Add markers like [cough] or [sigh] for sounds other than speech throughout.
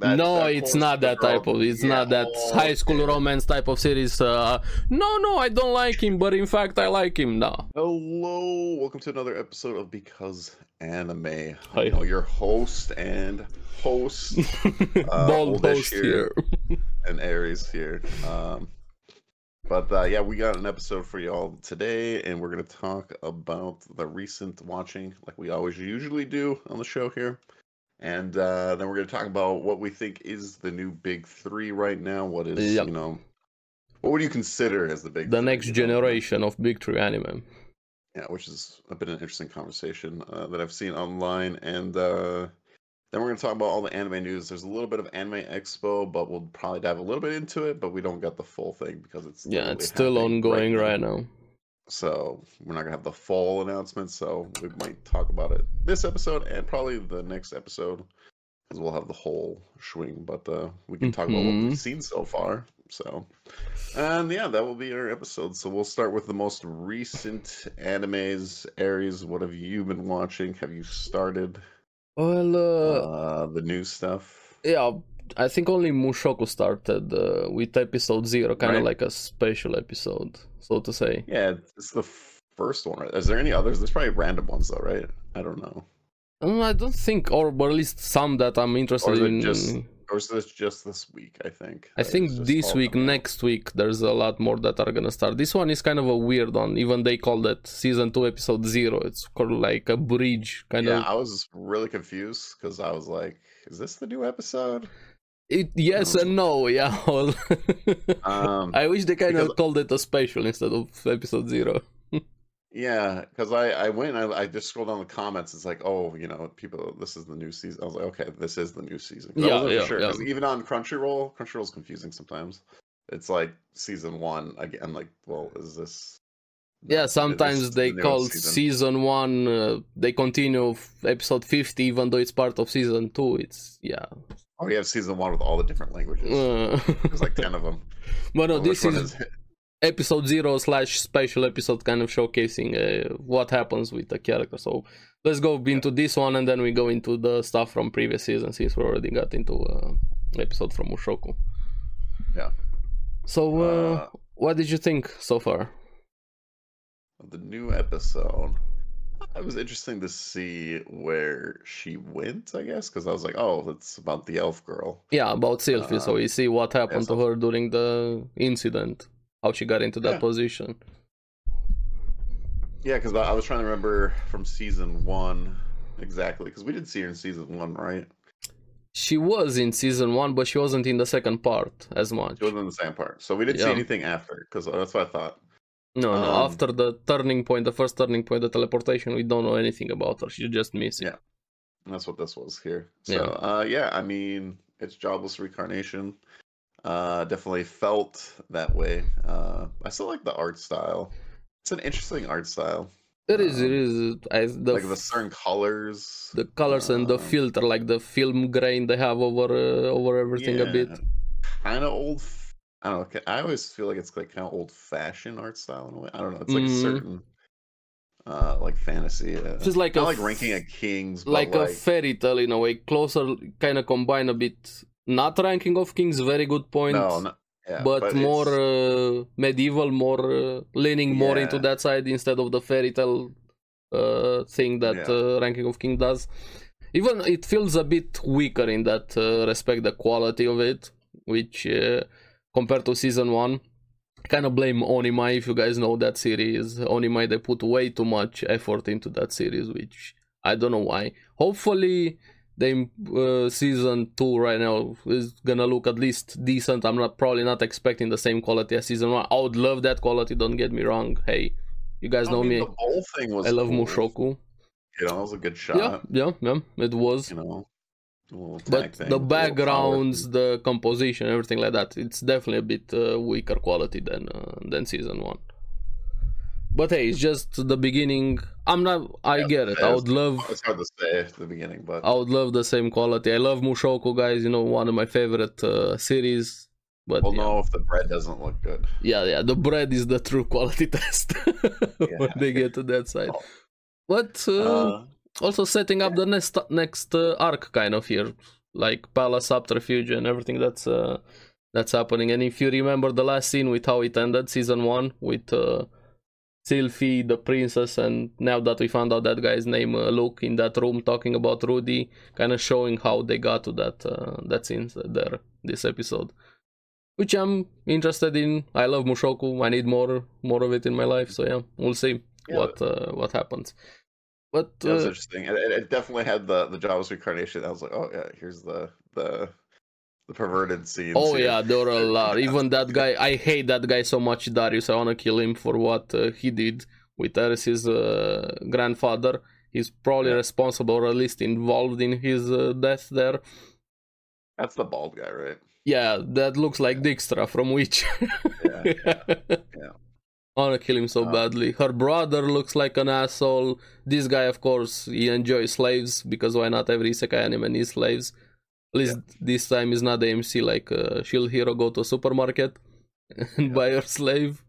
That, no, that it's not that type of. It's Yeah, not that oh, high school yeah. romance type of series. Uh, no, no, I don't like him, but in fact, I like him. now. Hello, welcome to another episode of Because Anime. Hi. You know, your host and host [laughs] uh, Bald host here. and Ares here. Um, but uh, yeah, we got an episode for y'all today, and we're gonna talk about the recent watching, like we always usually do on the show here. And uh, then we're gonna talk about what we think is the new big three right now. What is Yep. you know, what would you consider as the big the three, next you know? generation of big three anime. Yeah, which has been an interesting conversation uh, that I've seen online. And uh, then we're going to talk about all the anime news. There's a little bit of Anime Expo, but we'll probably dive a little bit into it, but we don't get the full thing because it's Yeah, it's still ongoing now. right now. So we're not to have the fall announcement. So we might talk about it this episode and probably the next episode because we'll have the whole swing. But uh, we can talk about what we've seen so far. So, and yeah, that will be our episode. So we'll start with the most recent animes. Ares, what have you been watching? Have you started Well, uh, uh, the new stuff? yeah, I think only Mushoku started uh, with episode zero, kind of Right. like a special episode, so to say. Yeah, it's the first one. Is there any others? There's probably random ones though, right? I don't know. Um, I don't think, or, or at least some that I'm interested Or is it in. just- Or is this just this week? I think. I think this week, next week, there's a lot more that are gonna start. This one is kind of a weird one. Even they called it season two, episode zero. It's called like a bridge kind Yeah, of. Yeah, I was really confused because I was like, "Is this the new episode?" It yes and no. Yeah. Um, I wish they kind of called it a special instead of episode zero. Yeah, because I I went and I, I just scrolled down the comments. It's like, oh, you know, people, this is the new season. I was like, okay, this is the new season. Yeah, yeah, sure yeah. even on Crunchyroll, Crunchyroll's confusing sometimes. It's like season one again. Like, well, is this? Yeah, sometimes is they the call season. season one. Uh, they continue episode fifty, even though it's part of season two. It's yeah. Oh, you have season one with all the different languages. Uh, There's like ten of them. [laughs] but no, which this one is episode zero slash special episode, kind of showcasing uh, what happens with the character. So let's go into this one, and then we go into the stuff from previous season, since we already got into uh, episode from Mushoku. Yeah. So, uh, Uh, what did you think so far? the new episode. It was interesting to see where she went, I guess, because I was like, oh, it's about the elf girl. Yeah, about Sylphie. uh, so we see what happened to so- her during the incident, how she got into that Yeah. position. Yeah, because I was trying to remember from season one exactly, because we did see her in season one, right? She was in season one, but she wasn't in the second part as much. She wasn't in the same part, so we didn't see anything after, because that's what I thought. No, no. Um, After the turning point, the first turning point, the teleportation, we don't know anything about her. She's just missing. Yeah. That's what this was here. So, Yeah. uh, yeah, I mean, it's jobless reincarnation. Uh, definitely felt that way. Uh, I still like the art style. It's an interesting art style. It is. It Um, is. I, the like the certain colors. the colors and the um, filter, like the film grain they have over uh, over everything a bit. Kind of old. I don't know. I always feel like it's like kind of old fashioned art style in a way. I don't know. It's like a certain, uh, like fantasy. Uh, It's like not a like ranking of kings, but like, like, a fairy tale in a way. Closer, kind of combine a bit. Not ranking of kings, very good point. no, no, yeah, but, it's- more uh, medieval, more uh, leaning more into that side instead of the fairy tale uh, thing that Yeah. uh, Ranking of King does. Even it feels a bit weaker in that uh, respect, the quality of it, which uh, compared to season one. Kind of blame Onimai if you guys know that series. Onimai they put way too much effort into that series, which I don't know why. Hopefully, they uh, season two right now is gonna look at least decent. I'm not probably not expecting the same quality as season one. I would love that quality. Don't get me wrong. Hey, you guys I know mean, me. The whole thing was. I love cool. Mushoku. You know, it was a good shot. Yeah, yeah, yeah. It was. You know, But thing, the a little power backgrounds, the composition, everything like that, it's definitely a bit uh, weaker quality than uh, than season one. But hey, it's just the beginning. I'm not. I Yeah, get it. I would love. It's hard to say at the beginning, but I would love the same quality. I love Mushoku, guys. You know, one of my favorite uh, series. But we'll yeah. know if the bread doesn't look good. yeah, yeah, the bread is the true [laughs] quality test [laughs] when they get to that side. But uh, Uh, also setting up the next next uh, arc kind of here. like palace subterfuge and everything that's uh, that's happening. And if you remember the last scene with how it ended, season one, with uh, Sylphie, the princess, and now that we found out that guy's name, uh, Luke, in that room talking about Rudy, kind of showing how they got to that uh, that scene there this episode, which I'm interested in. I love Mushoku. I need more more of it in my life. So yeah, we'll see Yeah, what uh, what happens. But That was interesting. It, it it definitely had the the jobless reincarnation. I was like, oh yeah, here's the the the perverted scenes. Oh here. yeah, there are a [laughs] lot. Even that guy, I hate that guy so much, Darius. I wanna kill him for what uh, he did with Eris's uh, grandfather. He's probably Yeah. responsible, or at least involved in his uh, death there. That's the bald guy, right? Yeah, that looks like Dijkstra from Witch. Yeah. yeah. [laughs] I wanna kill him so Uh, badly. Her brother looks like an asshole. This guy, of course, he enjoys slaves because why not? Every isekai anime needs slaves. At least this time is not the MC like uh, Shield Hero go to a supermarket [laughs] and Yeah. buy her slave.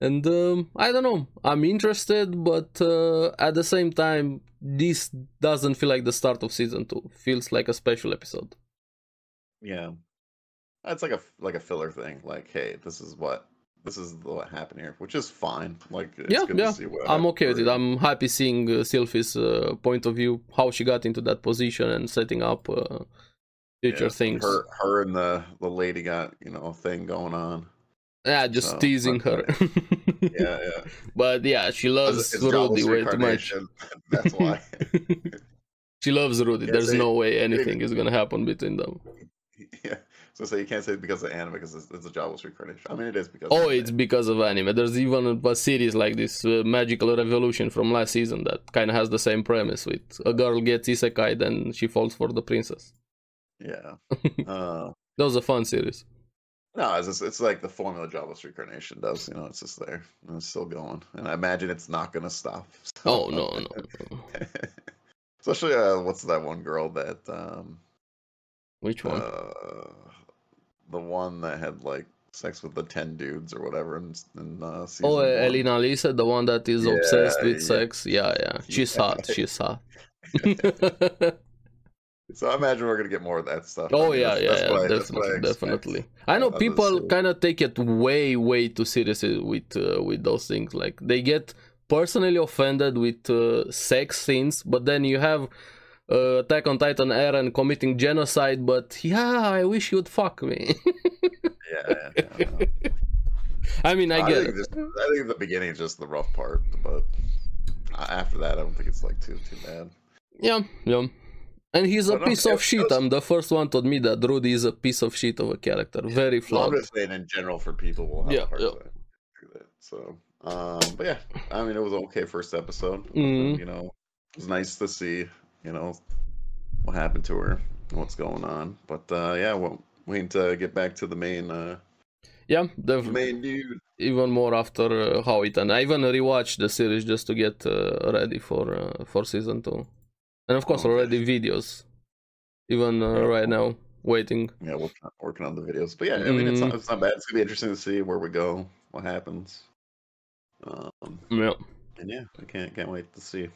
And um, I don't know. I'm interested, but uh, at the same time, this doesn't feel like the start of season two. Feels like a special episode. Yeah. It's like a like a filler thing. Like, hey, this is what this is what happened here, which is fine. Like, it's Yeah, good yeah. to see what I'm okay with it. I'm happy seeing uh, Sylphie's uh, point of view, how she got into that position and setting up uh, future Yeah, things. Her, her and the the lady got you know a thing going on. Yeah, just So, teasing her. Yeah, yeah. [laughs] but yeah, she loves It's, it's Rudy way too much. [laughs] That's why. [laughs] she loves Rudy. Yeah, no way anything is gonna happen between them. yeah. So say you can't say it because of anime because it's, it's a jobless reincarnation. I mean, it is because. Oh, of it's because of anime. There's even a series like this, uh, Magical Revolution from last season, that kind of has the same premise with a girl gets isekai, then she falls for the princess. Yeah. [laughs] uh, That was a fun series. no, it's just, it's like the formula jobless reincarnation does. You know, it's just there and it's still going, and I imagine it's not gonna stop. [laughs] So- Oh no, no. no. [laughs] Especially uh, what's that one girl that um Which one? uh the one that had like sex with the ten dudes or whatever in, in uh, season oh, one. Elinalise, the one that is Yeah, obsessed with yeah. sex. Yeah, yeah. She's Yeah. hot. She's hot. [laughs] So I imagine we're gonna get more of that stuff. Oh I mean, yeah, that's- yeah, that's yeah, I- what I definitely, I know people kind of take it way, way too seriously with uh, with those things. Like they get personally offended with uh, sex scenes, but then you have uh, Attack on Titan Eren committing genocide. But yeah, I wish you'd fuck me. Yeah, [laughs] yeah, yeah, yeah. I mean, I get think it. just, I think the beginning is just the rough part, but after that, I don't think it's like too too bad. Yeah, yeah. And he's a But no, piece of it shit. was- I'm the first one to admit that Rudy is a piece of shit of a character. Very flawed. I'm just saying in general for people will have Yeah, a hard yeah. time that. So, um, but yeah, I mean, it was okay first episode. Mhm. You know, it was nice to see, you know, what happened to her, and what's going on. But uh, yeah, well, waiting to get back to the main uh, Yeah, the main dude. even more after uh, how it and I even rewatched the series just to get uh, ready for uh, for season two, and of course Oh, already videos, even uh, Yeah. right now waiting. Yeah, on, working on the videos. But yeah, I mean, it's Mhm. not it's not bad. It's gonna be interesting to see where we go, what happens. Um, Yeah, and yeah, I can't can't wait to see.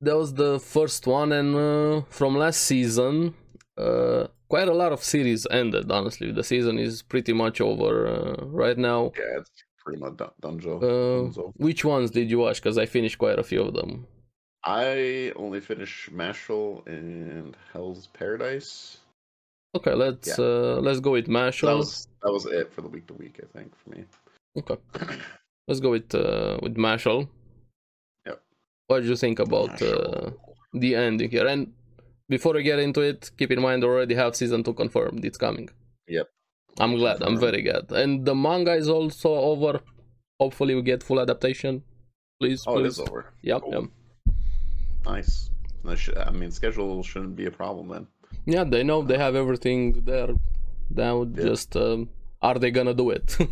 That was the first one, and uh, from last season, uh, quite a lot of series ended. Honestly, the season is pretty much over uh, right now. Yeah, it's pretty much done, Dunjo. Uh, which ones did you watch? Because I finished quite a few of them. I only finished Mashle and Hell's Paradise. Okay, let's uh, let's go with That Mashle. was that was it for the week to week, I think, for me. Okay, let's go with uh, with Mashle. What did you think about uh, Mashle. the ending here? And before we get into it, keep in mind already have season two confirmed. It's coming. Yep. I'm glad. I'm very glad. And the manga is also over. Hopefully, we get full adaptation. Please, Oh, it please. is over. Yep, Cool. yep. Nice. I mean, schedule shouldn't be a problem then. Yeah, they know they have everything there. Now, Yeah. just um, are they gonna do it? [laughs]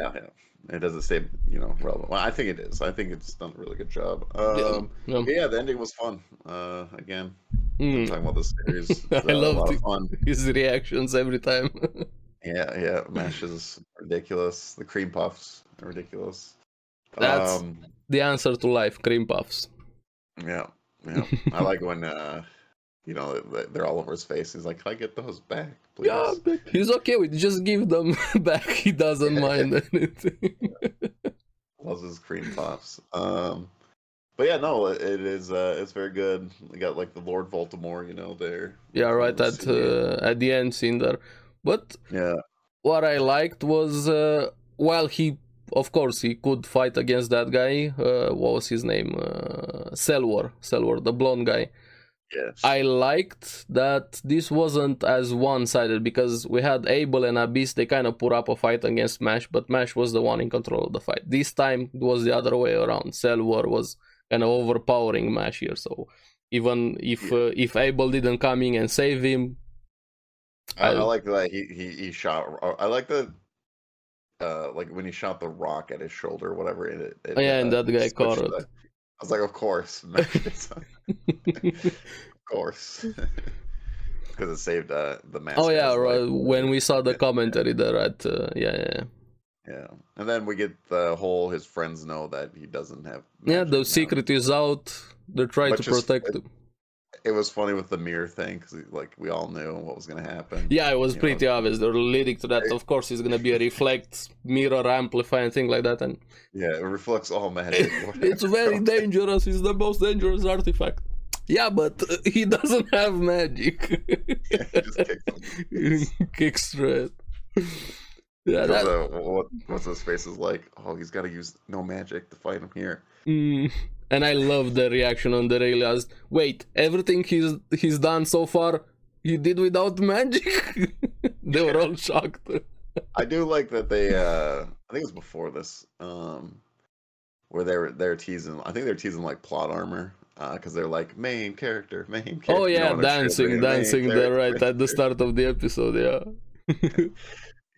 Yeah, yeah. It doesn't stay, you know, relevant. Well, I think it is. I think it's done a really good job. Um, yeah. but yeah, the ending was fun. Uh, again, Mm, talking about this series, [laughs] I uh, a loved lot it. of fun. His reactions every time. [laughs] Yeah, yeah. Mash is ridiculous. The cream puffs are ridiculous. That's- um, the answer to life: cream puffs. yeah, yeah. I like when uh, you know they- they're all over his face. He's like, "Can I get those back, please?" Yeah, he's okay with just give them [laughs] back. He doesn't [laughs] mind anything. [laughs] Loves his cream puffs. Um, but yeah, no, it, it is. Uh, it's very good. We got like the Lord Voldemort, you know, there. yeah, right Let's at uh, at the end scene there. But yeah, what I liked was uh, while he, of course, he could fight against that guy. Uh, what was his name? Uh, Cell War, Selwar, the blonde guy. Yes. I liked that this wasn't as one-sided because we had Abel and Abyss. They kind of put up a fight against Mash, but Mash was the one in control of the fight. This time it was the other way around. Cell War was kind of overpowering Mash here. So even if Yeah. uh, if Abel didn't come in and save him, I, I like that he he he shot. I like that. Uh, like when he shot the rock at his shoulder, or whatever. It, it, yeah, and uh, that guy caught the- it. I was like, of course, [laughs] [laughs] of course, [laughs] because it saved uh, the mask. oh yeah, right. When we saw the commentary there at uh, yeah, yeah, yeah. Yeah, and then we get the whole his friends know that he doesn't have. Yeah, magic the now. secret is out. They're trying But to just- protect him. It was funny with the mirror thing because like we all knew what was gonna happen. Yeah, it was you know. pretty obvious. They're leading to that. Of course, it's gonna be a reflect, mirror, amplify, and thing like that. And Yeah, it reflects all magic. [laughs] it's very dangerous. It's the most dangerous artifact. Yeah, but uh, [laughs] he doesn't have magic. [laughs] Just kick them. Kick straight. Yeah, that, uh, what, what's his face is like? Oh, he's got to use no magic to fight him here. mm, and I love the reaction on the Raelias. Wait, everything he's he's done so far, he did without magic. [laughs] they were all shocked. I do like that they. uh I think it was before this, um where they were they're teasing. I think they're teasing like plot armor because they're like main character, main. character. Oh yeah, on a shield, dancing, they're dancing there right at the start of the episode. Yeah. [laughs]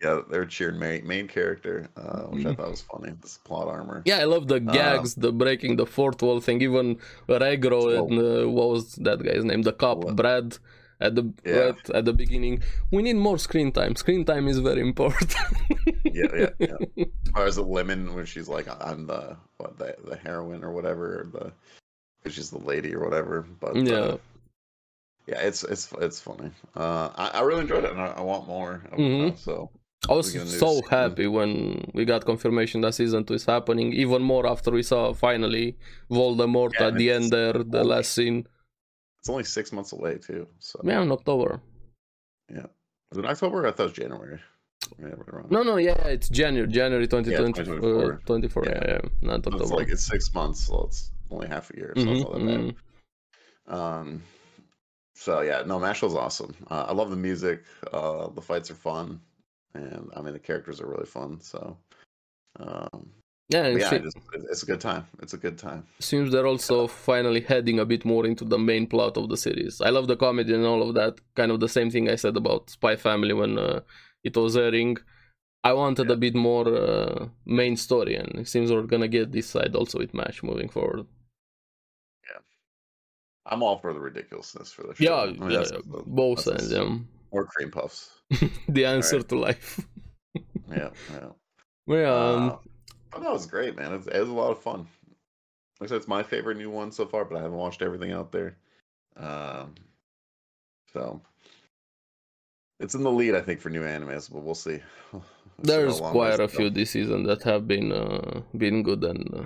Yeah, they're cheering main main character, uh, which I Mhm. thought was funny. This plot armor. Yeah, I love the gags, the breaking the fourth wall thing. Even Regro and uh, what was that guy's name? The cop, What? Brad, at the Yeah. right at the beginning. We need more screen time. Screen time is very important. yeah, yeah, yeah. [laughs] As a lemon when she's like, I'm the what the the heroine or whatever, or the she's the lady or whatever. But Yeah. uh, yeah, it's it's it's funny. Uh, I, I really enjoyed it, and I, I want more. Mhm. now, so I was We're gonna do so happy when we got confirmation that season two is happening. Even more after we saw finally Voldemort Yeah, at the end there, the only- last scene. it's only six months away too. So Yeah, in October. Yeah. Is it October? I thought it was January. Yeah, right. No, no, yeah, it's January, January 2020, 2024. uh, 24, yeah, Yeah. yeah, not So October. it's like it's six months, so it's only half a year. So Mhm, it's not that bad. mhm. Um, so yeah, no, Mashle's awesome. Uh, I love the music. Uh, the fights are fun, and I mean the characters are really fun. So, um, Yeah, yeah, se- it just, it's a good time. It's a good time. seems they're also finally heading a bit more into the main plot of the series. I love the comedy and all of that. Kind of the same thing I said about Spy Family when uh, it was airing. I wanted Yeah. a bit more uh, main story, and it seems we're gonna get this side also with Mash moving forward. Yeah, I'm all for the ridiculousness for the show. Yeah, I mean, yeah, that's- yeah, that's- both sides. Yeah. Or cream puffs. [laughs] the answer Alright. to life. [laughs] Yeah, yeah. yeah, um, Uh, but that was great, man. It was, it was a lot of fun. Like I said, it's my favorite new one so far, but I haven't watched everything out there. Um, so it's in the lead, I think, for new animes, but we'll see. [laughs] We'll there's quite a few this season that have been uh, been good. And uh,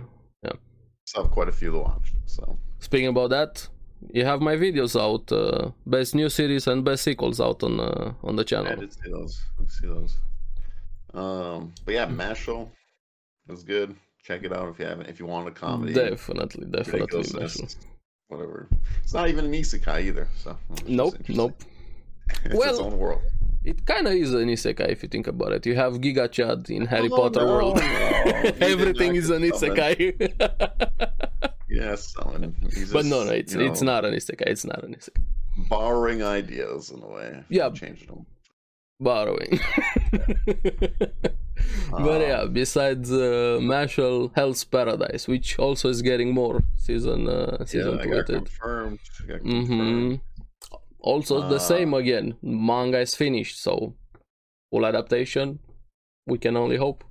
Still have quite a few to watch. So speaking about that, you have my videos out, uh, best new series and best sequels out on uh, on the yeah, I channel. did see those. I see those. Um, but yeah, Mashle is good. Check it out if you haven't. If you want a comedy, Definitely, definitely. whatever. It's not even an isekai either. So Nope, nope. [laughs] it's Well, its own world. It kind of is an isekai if you think about it. You have Giga Chad in Harry Oh, Potter no, world. no, [laughs] Everything is an isekai. [laughs] Yes, someone. He's but just, no, no, it's it's know, not an isekai. It's not an isekai. borrowing ideas in a way. Yeah. changing them. Borrowing. [laughs] but yeah, Um, besides uh, Mashle Hell's Paradise, which also is getting more season uh, season got confirmed. Hmm confirmed. Also the Uh, same again. Manga is finished, so full adaptation. We can only hope.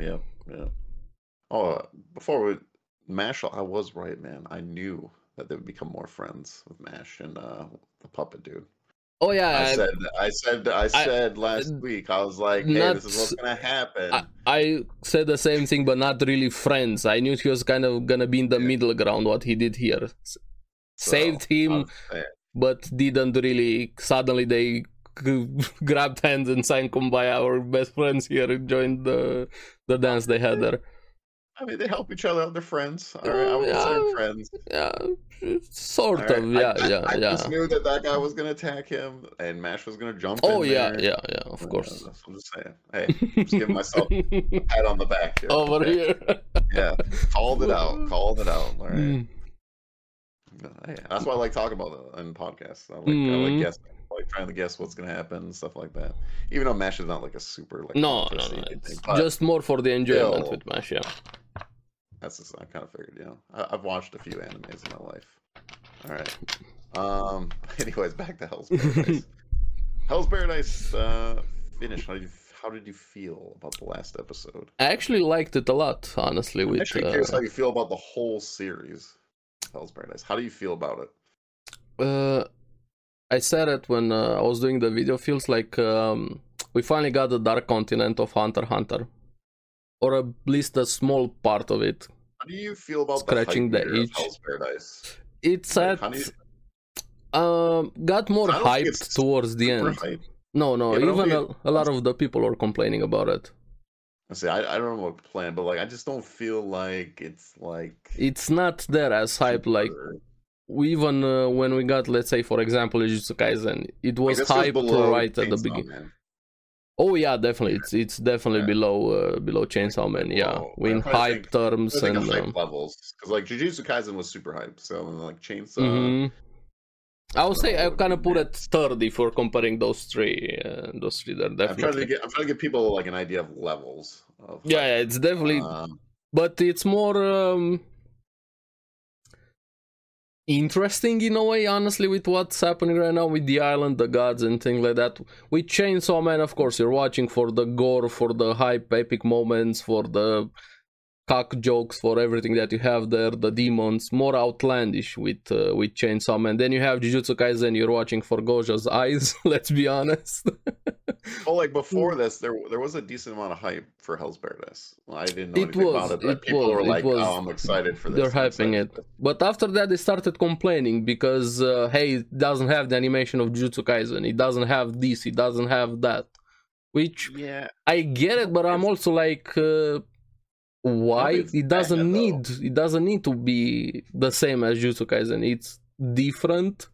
Yeah, yeah. Oh, uh, before we, Mashle, I was right, man. I knew that they would become more friends with Mash and uh, the puppet dude. Oh yeah, I I, said, I said, I said last uh, week. I was like, "Hey, not this is what's gonna happen." I, I said the same thing, but not really friends. I knew he was kind of gonna be in the Yeah. middle ground. What he did here, So, saved him, but didn't really. Suddenly they grabbed hands and sang "Kumbaya." Our best friends here joined the the dance they had there. I mean, they help each other out. They're friends. All right, I would consider them Yeah. friends. Yeah, sort right, of. I- Yeah, I, yeah, I yeah. just knew that that guy was gonna attack him, and Mash was gonna jump. Oh in yeah, there. yeah, yeah. Of course. so I'm just saying. Hey, just giving myself a [laughs] pat on the back here. Over okay? here. Yeah, called it out. [laughs] Called it out. All right. Mm. Hey, that's why I like talking about it in podcasts. I like, I Mhm. like guessing, like trying to guess what's gonna happen and stuff like that. Even though Mash is not like a super like No, no, no. just more for the enjoyment still- with Mash. Yeah. That's just, I kind of figured. You know, I, I've watched a few animes in my life. All right. Um. [laughs] Anyways, back to Hell's Paradise. [laughs] Hell's Paradise uh, finished. How did you How did you feel about the last episode? I actually liked it a lot, honestly. I'm With actually uh, curious how you feel about the whole series, Hell's Paradise. How do you feel about it? uh, I said it when uh, I was doing the video. Feels like um, we finally got the dark continent of Hunter Hunter, or at least a small part of it. How do you feel about Scratching the, the hype itch. Hell's Paradise? It's Like, at you- um got more hyped towards the end. hype. No, no, Yeah, but I don't even a, a lot of the people are complaining about it. I say I, I don't know what plan, but like I just don't feel like it's like It's not there as hype like we even uh, when we got let's say for example Jujutsu Kaisen, it was like, this goes hyped right at the beginning. Oh yeah, definitely. It's it's definitely Yeah. below uh, below Chainsaw Man. Yeah, below. in I'm trying to hype think- terms and hype um, levels because like Jujutsu Kaisen was super hyped, so like Chainsaw. mhm. I would say I kind of put it third if we're comparing those three. Uh, those three, there I'm trying to definitely. get I'm trying to give people like an idea of levels. Of Yeah, hype. yeah, it's definitely, Um, but it's more um, interesting in a way, honestly, with what's happening right now with the island, the gods, and things like that. With Chainsaw Man, of course, you're watching for the gore, for the hype, epic moments, for the cock jokes, for everything that you have there. The demons, more outlandish with uh, with Chainsaw Man. Then you have Jujutsu Kaisen. You're watching for Gojo's eyes. [laughs] Let's be honest. [laughs] [laughs] oh, like Mm. before this, there there was a decent amount of hype for Hell's Paradise. Well, I didn't know It anything was, about it, but it people was, were like, was- "Oh, I'm excited for this." They're I'm hyping it. But after that, they started complaining because, uh, hey, it doesn't have the animation of Jujutsu Kaisen. It doesn't have this. It doesn't have that. Which Yeah, I get it, but I'm also like, uh, why? It doesn't bad, though. need. It doesn't need to be the same as Jujutsu Kaisen. It's different,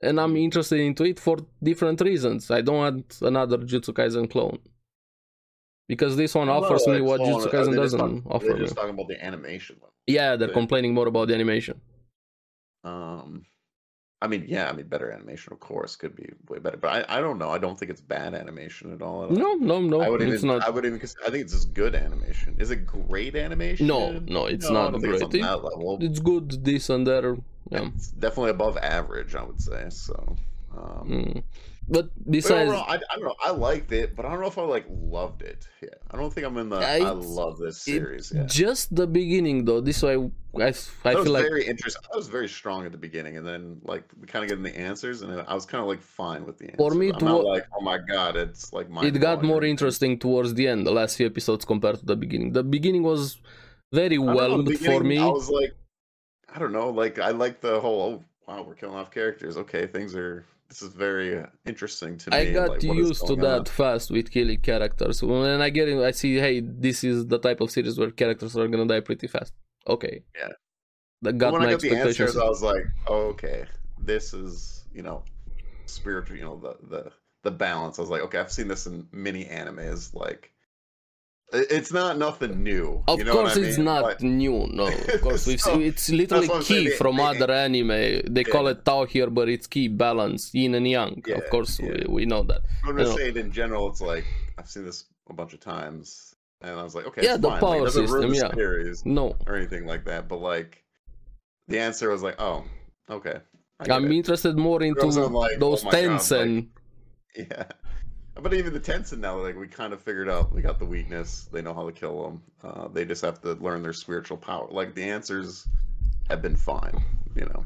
and I'm interested into it for different reasons. I don't want another Jujutsu Kaisen clone. Because this one offers me what all- Jujutsu Kaisen doesn't talk- offer They're me. just talking about the animation. Yeah, they're They- complaining more about the animation. Um, I mean, yeah, I mean, better animation, of course, could be way better. But I, I don't know. I don't think it's bad animation at all. No, no, no, I would it's even, not. I would even, I think it's just good animation. Is it great animation? No, no, it's No, not great. It's on that level. It's good, this and there. Yeah. It's definitely above average, I would say. So, um, Mm. But but besides, overall, I, I don't know. I liked it, but I don't know if I like loved it. Yeah, I don't think I'm in the. Yeah, I love this series. Yeah, just the beginning though. This way, I, I that feel was like very interesting. I was very strong at the beginning, and then like we kind of getting the answers, and I was kind of like fine with the answers. For me, I'm not like, oh my god, it's like my. it got more interesting towards the end, the last few episodes compared to the beginning. The beginning was very whelmed for me. I was like, I don't know, like I like the whole. Oh wow, we're killing off characters. Okay, things are. This is very uh, interesting to me. I got like, used to that on. fast with killing characters. When I get in, I see, hey, this is the type of series where characters are gonna die pretty fast. Okay. Yeah. That But got when my I got the answers, I was like, oh, okay, this is you know, spiritual. You know, the the the balance. I was like, okay, I've seen this in many animes. Like, it's not nothing new. Of you know course, I it's not But- new. No, [laughs] of course we've So, seen, it's literally key from they- other anime. They call it Tao here, but it's key balance, yin and yang. Yeah, of course, yeah. we, we know that. I'm just saying in general, it's like I've seen this a bunch of times, and I was like, okay, Yeah, it's the fine. power like, system, yeah. series No, or anything like that. But like, the answer was like, oh, okay. I it. interested more into like, oh those oh my God, Tensen. [laughs] Yeah. But even the Tensen now, like we kind of figured out, we got the weakness. They know how to kill them. Uh, they just have to learn their spiritual power. Like the answers have been fine. you know,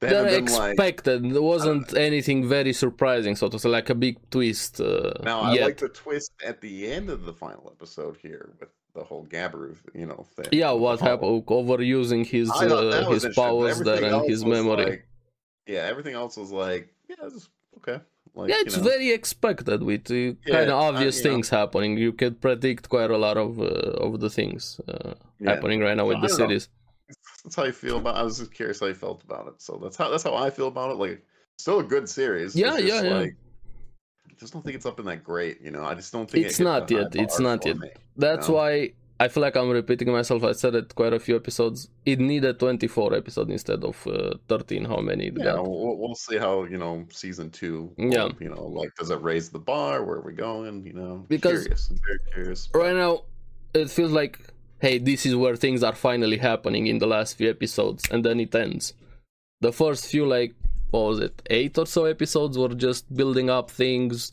they They're been like. expected. There wasn't anything very surprising, so to say, like a big twist. Uh, Now I yet. like the twist at the end of the final episode here with the whole Gabru, you know, thing. yeah, what happened? Overusing his I uh, his powers there and his memory. like- yeah, everything else was like, yeah, is okay. Like, yeah, you it's know, very expected with uh, Yeah, kind of I- obvious you know. things happening. You can predict quite a lot of uh, of the things uh, Yeah. happening right now with Well, the I don't know. series. that's how you feel about. I was just curious how you felt about it. So that's how that's how I feel about it. Like, still a good series. Yeah, It's just yeah, yeah. Like, I just don't think it's up in that great. You know, I just don't think It's hit not yet, it's not yet. me. That's No. why I feel like I'm repeating myself. I said it quite a few episodes. It needed 24 episodes instead of uh, 13. How many it Yeah, we'll, we'll see how you know season two. Yeah. You know, like does it raise the bar? Where are we going? You know, Because- curious. I'm very curious. Right now, it feels like, hey, this is where things are finally happening in the last few episodes, and then it ends. The first few, like, what was it, eight or so episodes were just building up things,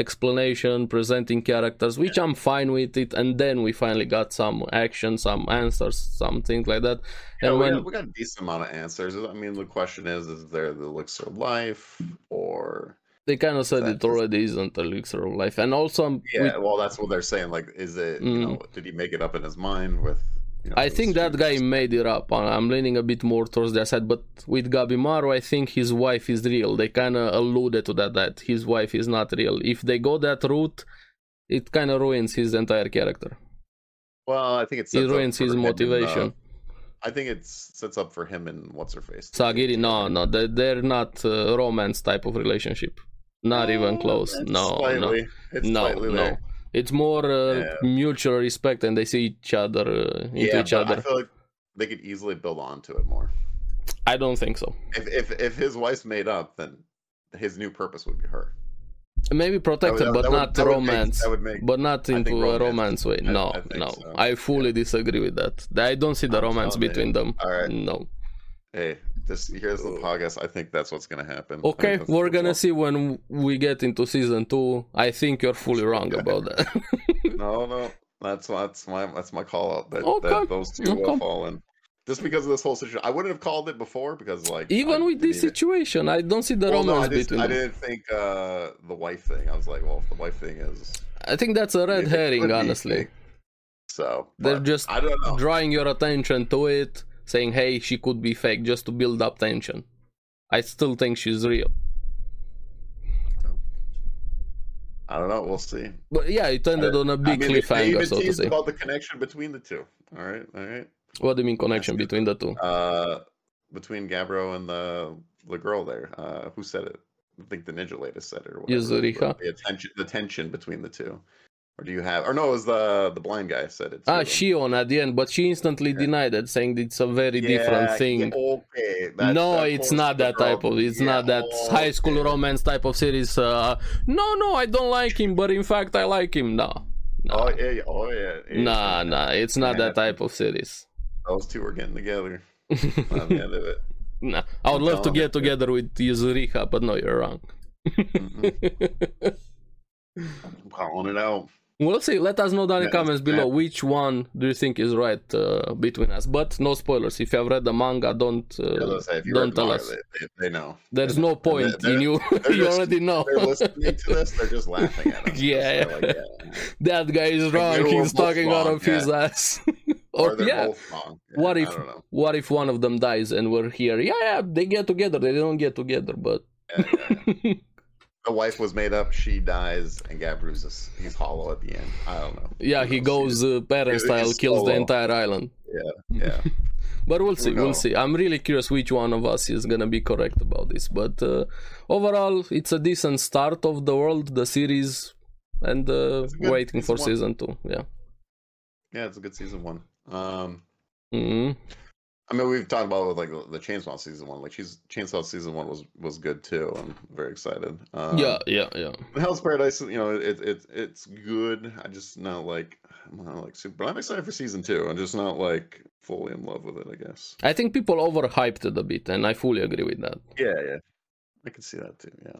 explanation, presenting characters, which I'm fine with it, and then we finally got some action, some answers, some things like that. Yeah, And we, when got, we got a decent amount of answers. I mean, the question is: Is there the elixir of life, or they kind of said it already isn't elixir of life, and also yeah? with- well, that's what they're saying. Like, is it? You Mm. know, did he make it up in his mind with? You know, I think that guy made it up. I- I'm leaning a bit more towards that side, but with Gabi Gabimaru, I think his wife is real. They kind of alluded to that that his wife is not real. If they go that route, it kind of ruins his entire character. Well, I think it It ruins his him and, uh, motivation. I think it sets up for him and what's her face. Sagiri, no, no, they, they're not uh, romance type of relationship. Not even close. It's No, no, slightly, It's no, slightly no. It's more uh, Yeah. mutual respect, and they see each other uh, into Yeah, each other. I feel like they could easily build onto it more. I don't think so. If if if his wife's made up, then his new purpose would be her. Maybe would- protected, that but would- not that would make- romance. would make. but not into a romance. romance way. I- No, I no, so. I fully disagree with that. I don't see the I'm romance you. between them. All right. No. Hey, this here's the podcast. I think that's what's gonna happen. Okay, we're gonna see when we get into season two. I think you're fully [laughs] wrong about that. [laughs] No, no, that's that's my that's my call out. That, Okay, that those two will okay. fall in. Just because of this whole situation, I wouldn't have called it before because like Even I with this situation, I don't see the Well, no, romance I, just, between I didn't think uh, the wife thing. I was like, well, if the wife thing is I think that's a red herring, honestly. so, They're just I don't know. drawing your attention to it, saying, "Hey, she could be fake," just to build up tension. I still think she's real. I don't know. We'll see. But yeah, it ended on a big mean, they- they cliffhanger, so to say. about the connection between the two. All right, all right. What do you mean connection That's between the two? Uh, between Gabro and the the girl there. Uh, who said it? I think the ninja lady said it. Or whatever. Yuzuriha? The attention, the tension between the two. Or do you have? Or no, it was the the blind guy said it. Ah. Shion at the end, but she instantly denied it, saying it's a very different thing. yeah, okay. That's, no, it's not that type of. It's Yeah, not that high school romance type of series. Uh, no, no, I don't like him, but in fact I like him. No, no, Oh yeah, yeah, oh yeah. yeah. nah, nah, it's not that type of series. Those two are getting together. [laughs] By the end of it. nah, I would I'm love to get together with Yuzuriha, but no, you're wrong. Mhm. [laughs] I'm calling it out. We'll see. Let us know down in the Yeah, comments yeah. below which one do you think is right uh, between us. But no spoilers. If you have read the manga, don't uh, say don't tell manga, us. They, they, know. There's no point they're- in you. [laughs] [laughs] you just- already know. They're listening to this. They're just laughing at us. [laughs] Yeah. Like, yeah. that guy is wrong. He's talking out of his ass. Or or yeah. Yeah, What if what if one of them dies and we're here? Yeah, yeah, they get together. They don't get together, but Yeah, yeah, yeah. The wife was made up. She dies, and Gabru's just, he's hollow at the end. I don't know. yeah, he goes uh, parent style, he's kills the entire island. Yeah. [laughs] Yeah. but we'll see, Who we'll see. I'm really curious which one of us is gonna be correct about this. But uh, overall, it's a decent start of the world, the series, and uh, good waiting for season season two. Yeah. Yeah, it's a good season one. Um, hmm I mean, we've talked about with like the, the Chainsaw season one. Like, she's Chainsaw season one was was good too. I'm very excited. Um, yeah, yeah, yeah. Hell's Paradise, you know, it, it it's good. I just not like I'm not like super, but I'm excited for season two. I'm just not like fully in love with it. I guess. I think people overhyped it a bit, and I fully agree with that. Yeah, yeah, I can see that too. Yeah,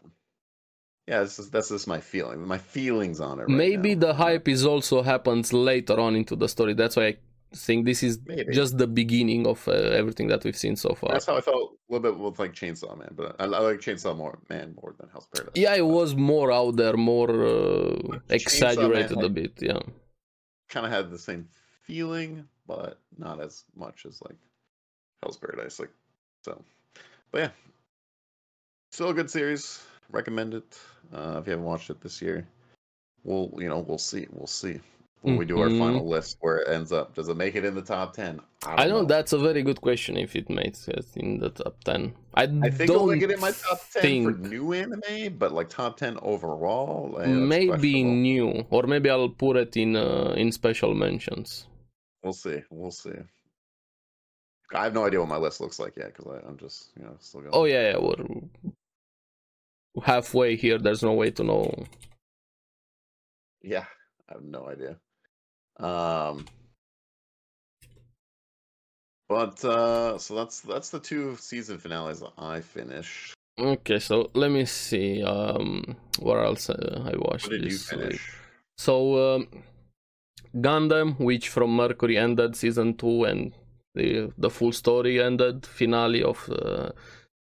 yeah. This is, that's just my feeling. My feelings on it. Right Maybe now. the hype is also happens later on into the story. That's why think this is Maybe. just the beginning of uh, everything that we've seen so far. That's how I felt a little bit with like Chainsaw Man, but I, I like Chainsaw more Man more than Hell's Paradise. Yeah, it was more out there, more uh, exaggerated a bit. Yeah. kind of had the same feeling, but not as much as like Hell's Paradise. Like so, but yeah, still a good series. Recommend it uh, if you haven't watched it this year. We'll you know we'll see we'll see when we do our Mhm. final list where it ends up. Does it make it in the top ten? I don't know that's a very good question if it makes it in the top 10. I, I think don't it'll make it in my top ten think for new anime, but like top ten overall, eh, maybe new or maybe I'll put it in uh, in special mentions. We'll see. We'll see. I have no idea what my list looks like yet because I'm just you know still going. Oh yeah, yeah, we're halfway here. There's no way to know. Yeah, I have no idea. Um, but uh, so that's that's the two season finales that I finished. Okay, so let me see. Um, what else uh, I watched What did you this week? finish? So, um, Gundam, Witch from Mercury ended season two, and the the full story ended finale of uh,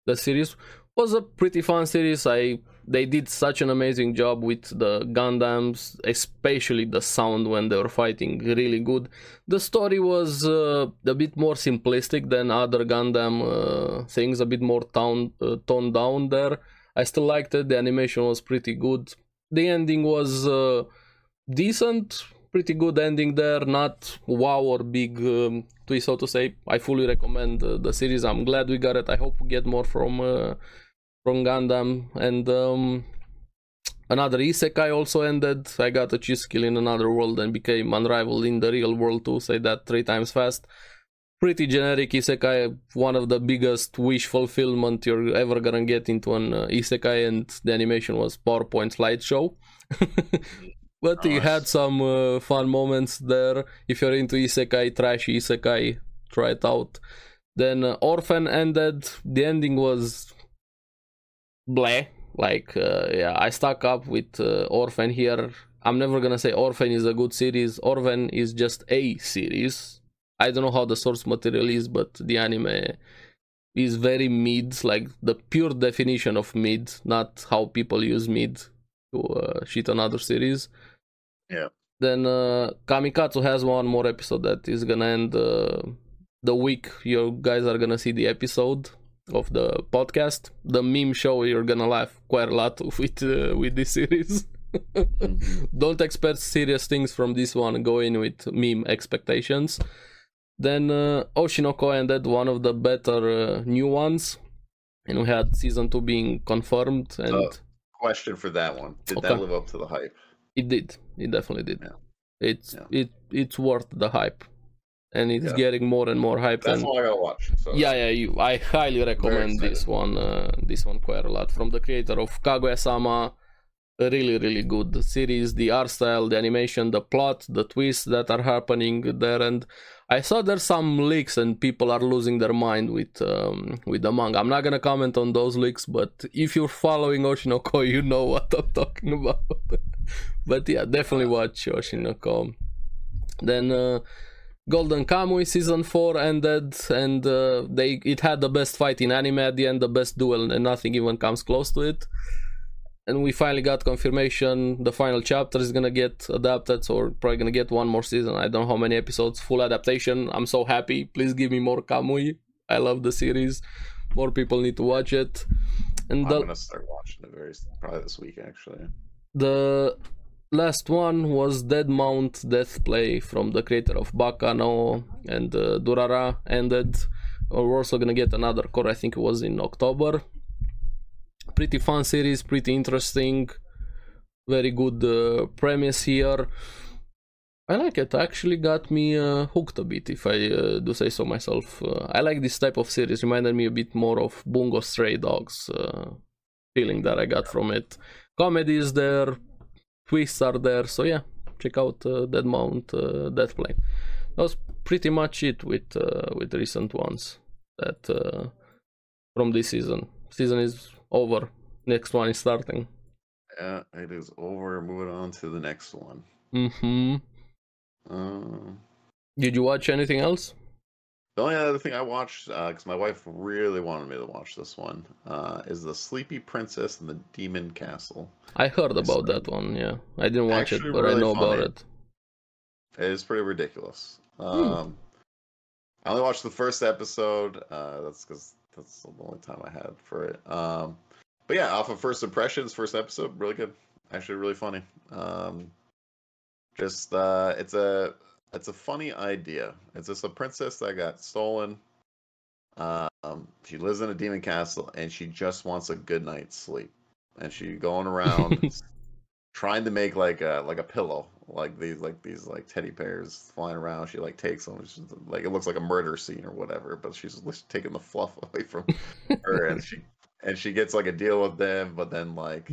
the series was a pretty fun series. I they did such an amazing job with the Gundams, especially the sound when they were fighting, really good. The story was uh, a bit more simplistic than other Gundam uh, things, a bit more toned uh, toned down there. I still liked it. The animation was pretty good. The ending was. Uh, decent, pretty good ending there. Not wow or big um, twist, so to say. I fully recommend uh, the series. I'm glad we got it. I hope we get more from uh, from Gundam and. Um, Another isekai also ended. I got a cheat skill in another world and became unrivaled in the real world too. Say that three times fast. Pretty generic isekai, one of the biggest wish fulfillment you're ever gonna get into an uh, isekai, and the animation was PowerPoint slideshow. [laughs] but it had some uh, fun moments there. If you're into isekai, trashy isekai, try it out. Then uh, Orphan ended. The ending was bleh. Like, uh, yeah, I stuck up with uh, Orphan here. I'm never gonna say Orphan is a good series. Orphan is just a series. I don't know how the source material is, but the anime is very mid, like the pure definition of mid, not how people use mid to uh, shit on other series. Yeah. Then uh, Kamikatsu has one more episode that is gonna end uh, the week you guys are gonna see the episode of the podcast. The meme show you're gonna laugh quite a lot [laughs] with uh, with this series. Mhm. [laughs] Don't expect serious things from this one. Go in with meme expectations. Then uh, Oshinoko ended one of the better uh, new ones, and we had season two being confirmed, and Oh. Question for that one: Did Okay. that live up to the hype? it did. It definitely did. Yeah. It's Yeah. it it's worth the hype, and it's Yeah. getting more and more hype. That's and all I watch. So yeah, yeah, you, I highly recommend this one. Uh, this one quite a lot from the creator of Kaguya-sama. A really, really good series. The art style, the animation, the plot, the twists that are happening there, and I saw there's some leaks and people are losing their mind with um, with the manga. I'm not gonna comment on those leaks, but if you're following Oshinoko, [laughs] you know what I'm talking about. [laughs] but yeah, definitely watch Oshinoko. Then. Uh, Golden Kamui season 4 ended and uh, they it had the best fight in anime at the end, the best duel, and nothing even comes close to it. And we finally got confirmation the final chapter is gonna get adapted, so we're probably gonna get one more season. I don't know how many episodes, full adaptation. I'm so happy. Please give me more Kamui. I love the series. More people need to watch it. And I'm the gonna start watching it very probably this week actually. the last one was Dead Mount Death Play from the creator of Baccano and uh, Durara ended. Uh, We're also gonna get another core, I think it was in October. Pretty fun series, pretty interesting. Very good uh, premise here. I like it. Actually, got me uh, hooked a bit, if I uh, do say so myself. Uh, I like this type of series. Reminded me a bit more of Bungo Stray Dogs uh, feeling that I got from it. Comedy is there, twists are there. So yeah, check out uh, Dead Mount uh, Death Play. That was pretty much it with uh, with recent ones that uh, from this season. Season is over. Next one is starting. Yeah, it is over. Moving on to the next one. Mm-hmm. Um, Did you watch anything else? The only other thing I watched, because my wife really wanted me to watch this one, uh, is the Sleepy Princess and the Demon Castle. I heard I about that one. Yeah, I didn't watch Actually it, but I really know about it. It is pretty ridiculous. Hmm. Um, I only watched the first episode. Uh, that's because that's the only time I had for it. Um, but yeah, off of first impressions, first episode, really good. Actually, really funny. Um, just uh, it's a it's a funny idea. It's just a princess that got stolen. Um, she lives in a demon castle and she just wants a good night's sleep. And she going around [laughs] trying to make like a like a pillow, like these like these like teddy bears flying around. She like takes them, she's, like it looks like a murder scene or whatever, but she's taking the fluff [laughs] away from her, and she and she gets like a deal with them, but then like.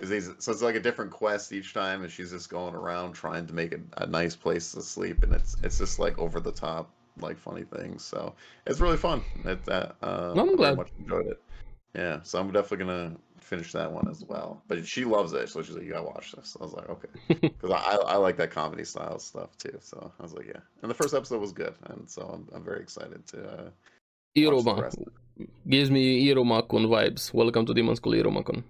Cause these, so it's like a different quest each time, and she's just going around trying to make a, a nice place to sleep, and it's it's just like over the top, like funny things. So it's really fun. It, uh, uh, I'm glad. I much enjoyed it. Yeah, so I'm definitely gonna finish that one as well. But she loves it, so she's like, "You gotta watch this." I was like, "Okay," [laughs] because I, I like that comedy style stuff too. So I was like, "Yeah." And the first episode was good, and so I'm I'm very excited to. Uh, Iruma gives me Irumakun vibes. Welcome to Demon School Irumakun.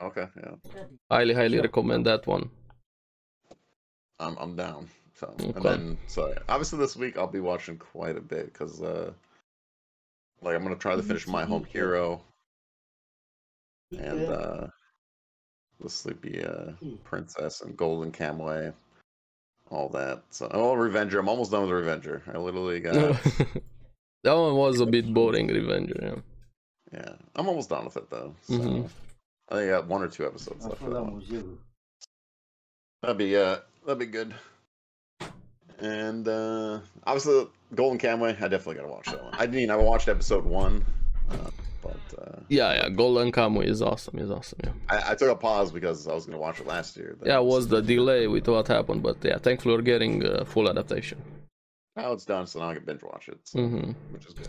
Okay, yeah, Highly, highly Sure. recommend that one. I'm I'm down. So and then so obviously this week I'll be watching quite a bit because uh, like I'm gonna try to finish My Home Hero and uh, the Sleepy uh, Princess and Golden Kamuy, all that. So oh, Revenger. I'm almost done with Revenger. I literally got [laughs] that one was a bit boring, Revenger. Yeah. yeah. I'm almost done with it though. So Mhm. I think I got one or two episodes left. For that one. That'd be uh that'd be good. And uh obviously Golden Kamuy, I definitely gotta watch that one. I mean I watched episode one, uh, but uh yeah, yeah. Golden Kamuy is awesome. Is awesome. Yeah. I, I took a pause because I was gonna watch it last year. then Yeah, it it was the delay with what happened, but yeah, thankfully we're getting uh, full adaptation. now it's done, so now I can binge watch it, so, hmm which is good.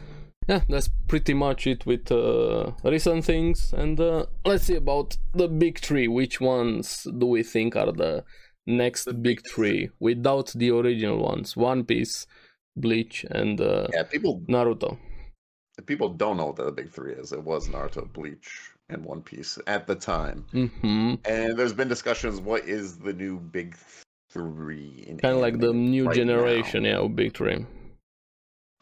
Yeah, that's pretty much it with uh, recent things. And uh, let's see about the big three. Which ones do we think are the next The big three without the original ones? One Piece, Bleach, and uh, Yeah, people Naruto. people don't know what the big three is. It was Naruto, Bleach, and One Piece at the time. hmm And there's been discussions what is the new big three Kind of like the new right generation, now? yeah, of big three.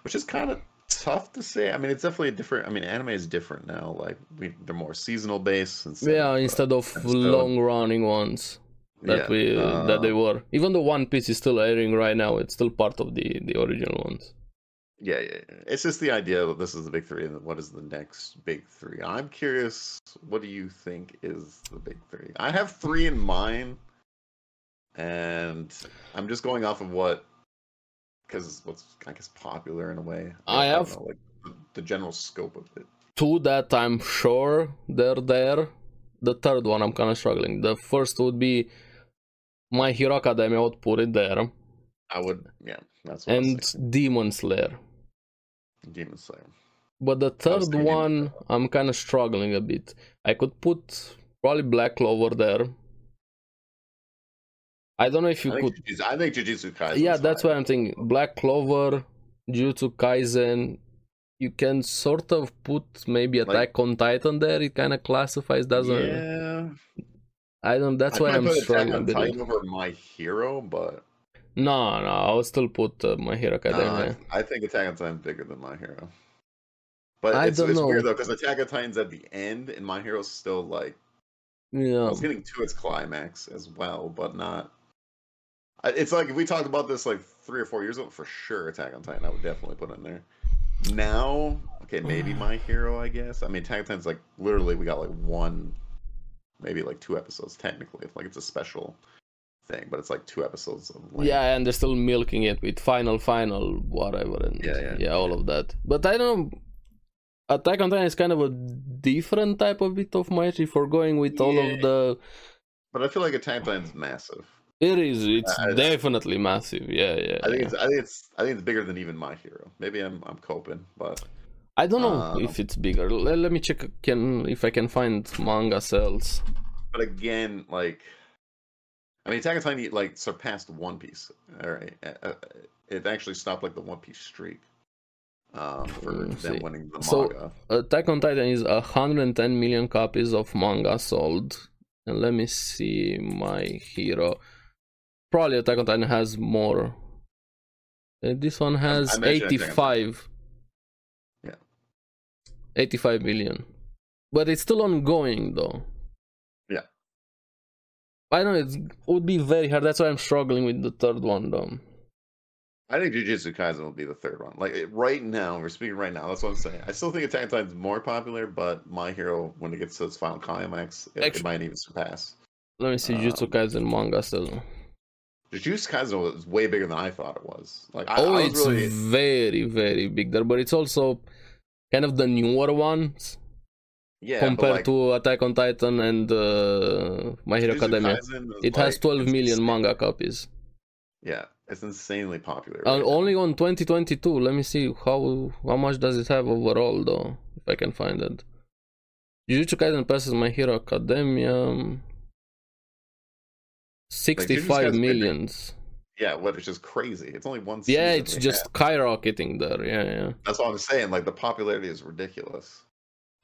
which is kind of tough to say. I mean, it's definitely a different. I mean, anime is different now. Like we, they're more seasonal based Yeah, uh, instead of episode. long-running ones that yeah, we uh, that they were. Even though One Piece is still airing right now, it's still part of the the original ones. Yeah, yeah, yeah. It's just the idea that this is the big three, and what is the next big three? I'm curious. What do you think is the big three? I have three in mind, and I'm just going off of what, because it's what's I guess popular in a way. I don't have- know, like the, the general scope of it. two that I'm sure they're there. The third one I'm kind of struggling. The first would be My Hero Academia. I would put it there, I would, yeah, that's what and. Demon Slayer. Demon Slayer. But the third one I'm kind of struggling a bit. I could put probably Black Clover there. I don't know if you I could. Jujutsu, I think Jujutsu Kaisen. Yeah, that's what I'm thinking. Black Clover, Jujutsu Kaisen. You can sort of put maybe Like- Attack on Titan there. It kind of classifies, doesn't it? Yeah, I don't. That's I why I'm put Attack struggling a on. Titan over My Hero, but No, no, I'll still put uh, My Hero Academia. I, I think Attack on Titan bigger than My Hero. But I it's, don't it's know. weird though because Attack on Titan's at the end, and My Hero's still like yeah, it's getting to its climax as well, but not. It's like if we talked about this like three or four years ago, for sure, Attack on Titan, I would definitely put it in there. Now, okay, maybe mm. My Hero, I guess. I mean, Attack on Titan's like literally we got like one, maybe like two episodes technically. Like it's a special thing, but it's like two episodes of yeah, and they're still milking it with final, final, whatever, and Yeah, yeah. all of that. But I don't. Attack on Titan is kind of a different type of bit of match if we're going with all of the. But I feel like Attack on Titan's massive. It is. It's I- definitely massive. Yeah, yeah. I think yeah. it's I think it's I think it's bigger than even My Hero. Maybe I'm I'm coping, but I don't know Um, if it's bigger. Let, let me check. Can if I can find manga sales. but again, like I mean, Attack on Titan like surpassed One Piece. All right, uh, uh, it actually stopped like the One Piece streak um, for Mm, them see. winning the So- manga. Attack on Titan is 110 million copies of manga sold. And let me see my hero. Probably Attack on Titan has more. Uh, this one has I mentioned 85. Yeah. 85 million. But it's still ongoing though. Yeah. I know it would be very hard. That's why I'm struggling with the third one though. I think Jujutsu Kaisen will be the third one. Like right now, we're speaking right now. That's what I'm saying. I still think Attack on Titan is more popular, but My Hero, when it gets to its final climax, it, it might even surpass. Let me see Jujutsu Um, Kaisen manga still. Jujutsu Kaisen was way bigger than I thought it was. Like I, oh, I was it's really very, very big there, but it's also kind of the newer ones yeah compared like, to Attack on Titan and uh, My Hero Jujutsu Academia. It has like, 12 it's insane. manga copies. Yeah, it's insanely popular. Uh, right now. only on 2022. Let me see how how much does it have overall though, if I can find it. Jujutsu Kaisen passes My Hero Academia. 65 Kaisen- millions. Yeah, what is just crazy. It's only one. Yeah, it's just have. skyrocketing there. Yeah, yeah. That's what I'm saying. Like the popularity is ridiculous.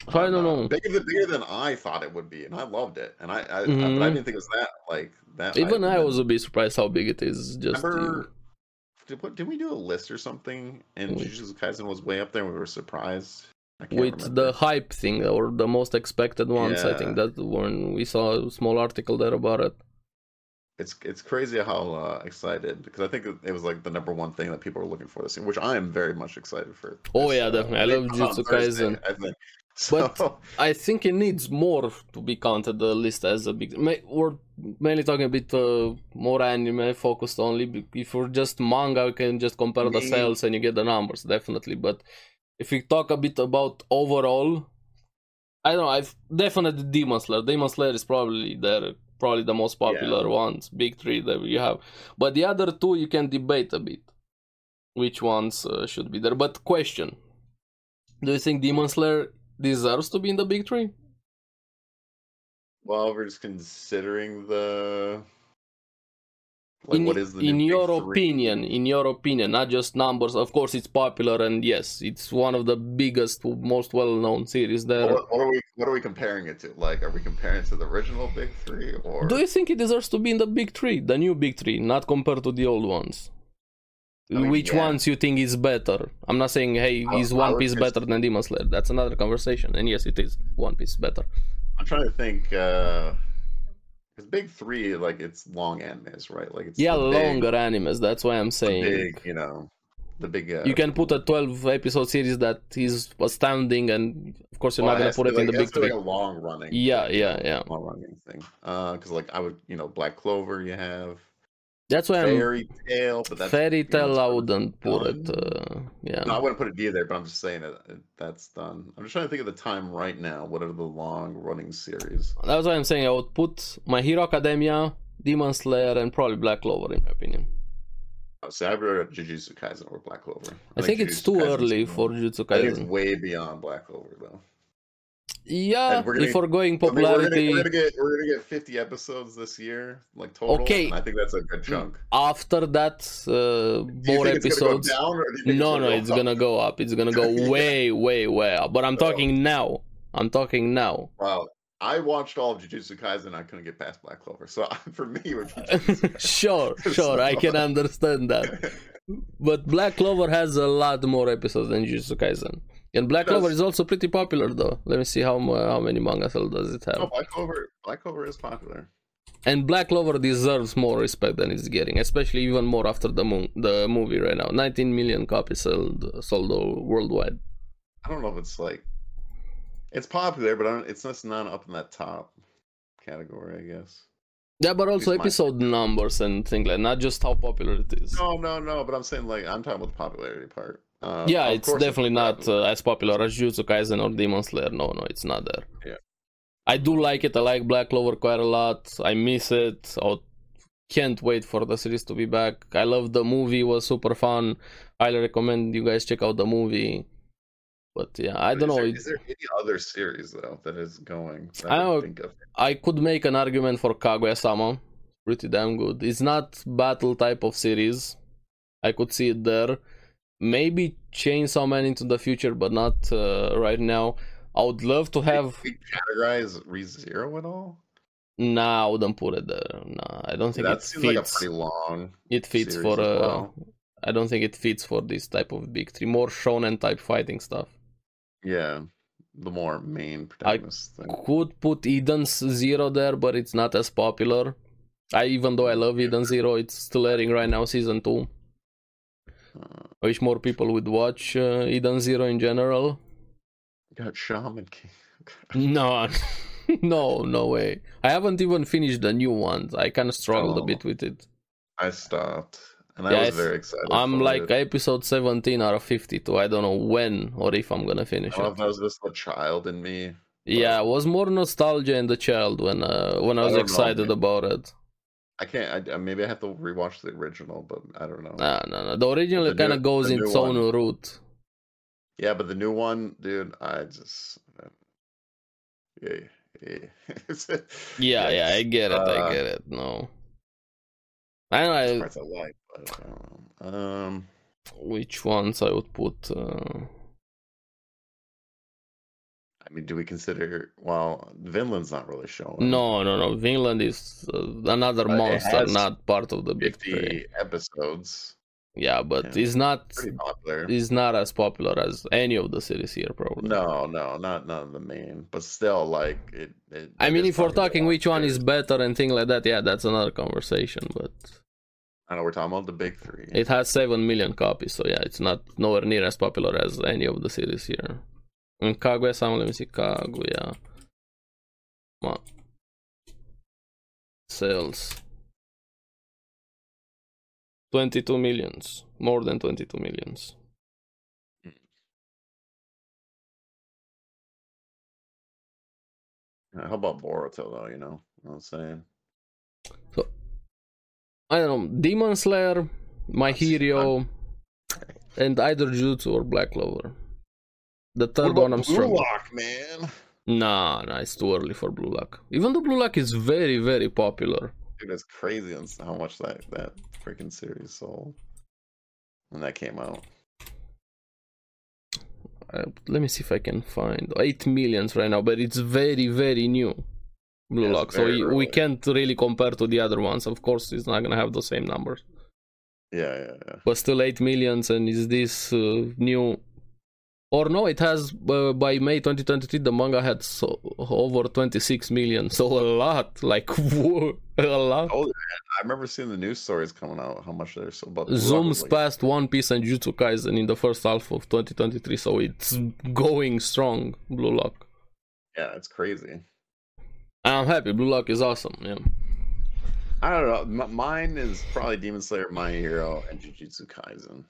I don't uh, know. Bigger than bigger than I thought it would be, and I loved it. And I, I, I but. I didn't think it was that like that. Even. I And was a bit surprised how big it is. Just remember. Did, what, did we do a list or something? And Jujutsu Kaisen was way up there. and We were surprised. With remember. the hype thing or the most expected ones. I think that when we saw a small article there about it. It's it's crazy how uh, excited because I think it was like the number one thing that people are looking for this year, which I am very much excited for. Oh, yeah, uh, definitely. I love Jujutsu Kaisen. I think. [laughs] But- I think it needs more to be counted the list as a big. We're mainly talking a bit uh, more anime focused only. If we're just manga, we can just compare the sales and you get the numbers definitely. But if we talk a bit about overall, I don't know. I've definitely Demon Slayer. Demon Slayer is probably there, probably the most popular ones, big three that you have. But the other two you can debate a bit, which ones uh, should be there. But question: Do you think Demon Slayer deserves to be in the big three? well, we're just considering the like in what is the in your three? opinion, in your opinion, not just numbers. Of course, it's popular, and yes, it's one of the biggest, most well-known series there. What, what are we what are we comparing it to? Like, are we comparing it to the original big three or? Do you think it deserves to be in the big three, the new big three, not compared to the old ones? I mean, Which yeah. ones you think is better? I'm not saying, hey, I- is One Piece just- better than Demon Slayer? That's another conversation. And yes, it is. One Piece better. I'm trying to think. uh Because big three, like it's long animes, right? Like it's yeah, the big- longer animes. That's why I'm saying. big, you know, the big. Uh, you can put a 12 episode series that is astounding, and of course, you're well, not gonna put it in the big three. Like a long running. Yeah, yeah, yeah. Long running thing. Uh, because like I would, you know, Black Clover, you have That's why I'm. Fairy Tale, but that's Fairy you know, Tale, I wouldn't put it. Uh, yeah. No, I wouldn't put it either, but I'm just saying that it, that's done. I'm just trying to think of the time right now. What are the long running series? That's why I'm saying I would put My Hero Academia, Demon Slayer, and probably Black Clover, in my opinion. Oh, see, I've read Jujutsu Kaisen or Black Clover. I, think, it's Jujutsu too Kaisen's early for Jujutsu I think it's Kaisen. way beyond Black Clover though. Yeah, gonna- if we're going mean, we're, popularity. gonna, we're gonna get we're gonna get 50 episodes this year, like total. Okay. I think that's a good chunk. After that, uh, more think it's gonna go episodes. down, or do you think No, no, it's gonna go up. It's gonna go [laughs] Yeah. way, way, way up. But I'm talking now. I'm talking now. Wow, I watched all of Jujutsu Kaisen. I couldn't get past Black Clover, so [laughs] for me, it would be [laughs] sure, sure, I can understand that. But Black Clover has a lot more episodes than Jujutsu Kaisen. And Black Clover is also pretty popular, though. Let me see how how many manga cell does it have. no, Black Clover, Black Clover is popular. And Black Clover deserves more respect than it's getting, especially even more after the mo- the movie right now. 19 million copies sold sold worldwide. I don't know if it's like it's popular, but I don't, it's just not up in that top category, I guess. Yeah, but also least my- episode numbers and things like not just how popular it is. No, no, no. But I'm saying like I'm talking about the popularity part. Uh, yeah, it's definitely not uh, as popular as Jujutsu Kaisen or Demon Slayer. No, no, it's not there. Yeah. I do like it. I like Black Clover quite a lot. I miss it. I can't wait for the series to be back. I love the movie. It was super fun. Highly recommend you guys check out the movie. But yeah, I don't Is know. there- Is there any other series though that is going? That I I think of. I could make an argument for Kaguya-sama. pretty damn good. It's not battle type of series. I could see it there. Maybe Chainsaw Man into the future, but not uh, right now. I would love to have. Categorize ReZero at all? Nah, I wouldn't put it there. Nah, I don't think that it seems fits. like a pretty long. it fits for. Uh, well. I don't think it fits for this type of big three. More shonen type fighting stuff. Yeah, the more main protagonist thing. Could put Eden's Zero there, but it's not as popular. I even though I love Eden Zero, it's still airing right now, season two. Uh, I wish more people would watch uh, Eden Zero in general. got Shaman King. [laughs] No, [laughs] no, no way. I haven't even finished the new ones. I kind of struggled a Oh. bit with it. I stopped, and I Yeah, was I very excited. I'm like it. episode 17 out of 52. I don't know when or if I'm gonna finish I don't know it. if that was just the child in me. Yeah, it was more nostalgia in the child when uh, when I I was don't know, excited about it. I can't. I, maybe I have to rewatch the original, but I don't know. Nah, no, no. The original kind of goes in its own one. route. Yeah, but the new one, dude, I just. Yeah, yeah. [laughs] Yeah, yeah, I get it. I Uh, get it. No, I don't know I like, but I don't know. Um, which ones I would put. Uh... I mean, do we consider? Well, Vinland's not really showing. No, no, no. Vinland is uh, another But monster, not part of the big three. episodes, Yeah, but Yeah. it's not. It's not as popular as any of the series here, probably. No, no, not not the main, but still, like it. it I mean, if we're talking which one is better and things like that, yeah, that's another conversation. But I know we're talking about the big three. it has seven million copies, so yeah, it's not nowhere near as popular as any of the series here. And Kaguya-sama, let me see, Kaguya. Come on. Sales. 22 millions. More than 22 millions. Uh, How about Boruto though? You know, what I'm saying. So I don't know, Demon Slayer, My That's Hero, and either Jutsu or Black Clover. The third one I'm Blue struggling. Lock, man. Nah, nah, it's too early for Blue Lock. Even though Blue Lock is very, very popular. Dude, it's crazy on how much that that freaking series sold when that came out. Uh, let me see if I can find 8 millions right now, but it's very, very new. Blue Yeah, Lock, so we, we can't really compare to the other ones. Of course, it's not gonna have the same numbers, Yeah, yeah, yeah. but still 8 millions. And is this uh, new? Or no, it has uh, by May 2023 the manga had so, over 26 million, so a lot, like [laughs] whoa, a lot. Oh, I remember seeing the news stories coming out how much they're so about. Blue Lock was zooms like- past One Piece and Jujutsu Kaisen in the first half of 2023, so it's going strong. Blue Lock. Yeah, it's crazy. I'm happy. Blue Lock is awesome. Yeah. I don't know. M- mine is probably Demon Slayer, My Hero, and Jujutsu Kaisen.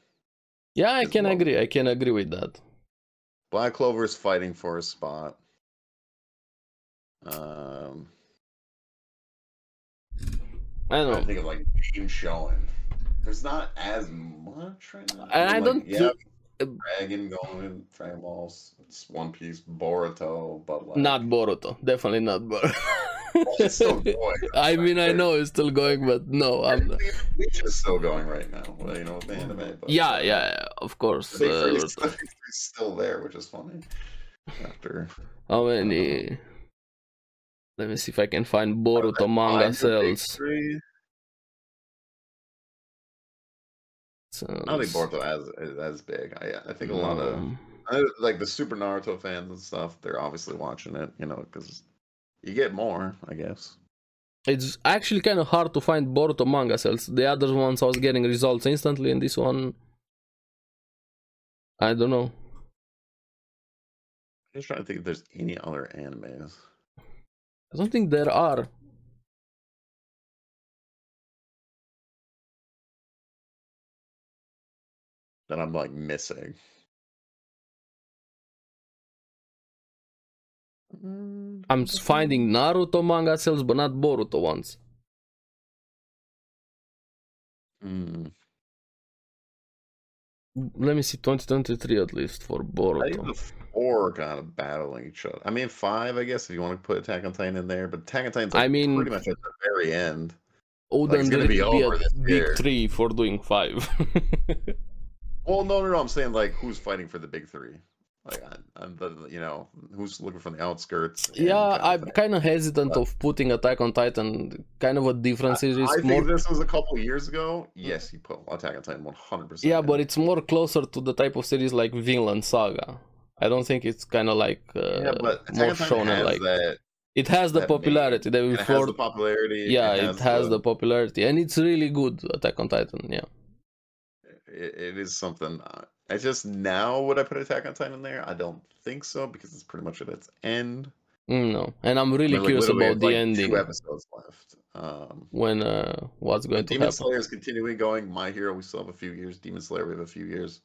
Yeah, I can agree. I can agree with that. Black Clover is fighting for a spot. Um, I I know. think of like Team Showing. There's not as much right now. And I Like, don't Yeah, thi- Dragon going, Dragon Balls, it's One Piece, Boruto, but like Not Boruto. Definitely not Boruto. [laughs] it's still [laughs] going. I mean, I know it's still going, but no, I'm not. Bleach is still going right now. Well, you know, with the anime. But Yeah, yeah, yeah, of course. Uh, is still, Big Three's still there, which is funny. After how many? Let me see if I can find Boruto manga sales. I don't think Boruto as is as big. I I think a lot of Um, I, like the Super Naruto fans and stuff. They're obviously watching it, you know, because you get more, I guess. It's actually kind of hard to find Boruto manga sales. The other ones I was getting results instantly, and this one, I don't know. I'm just trying to think if there's any other animes. I don't think there are. that I'm like missing. I'm finding Naruto manga sales, but not Boruto ones. mm. Let me see, 2023 at least for I think Boruto. the four are kind of battling each other. I mean, five, I guess, if you want to put Attack on Titan in there, but Attack on Titan's like I mean- pretty much at the very end. Wouldn't gonna be be, over a big year. three for doing five? [laughs] Well, no, no, no. I'm saying like who's fighting for the big three? Like, I, I'm the you know who's looking from the outskirts. yeah, kind of I'm kind of hesitant of putting Attack on Titan. Kind of a different is. I think more, this was a couple years ago. Yes, he put Attack on Titan 100. percent yeah, but it's more closer to the type of series like Vinland Saga. I don't think it's kind of like uh, yeah, but Attack more shonen like. that. It has the popularity. It has for the popularity. yeah, it has the popularity, and it's really good. Attack on Titan. Yeah. It, it is something. uh, I just now would I put Attack on Titan there? I don't think so because it's pretty much at its end. No, and I'm really I mean, like, curious about the like ending Two episodes left. Um, when uh what's going to Demon happen. Slayer is continuing going. My Hero, we still have a few years. Demon Slayer, we have a few years.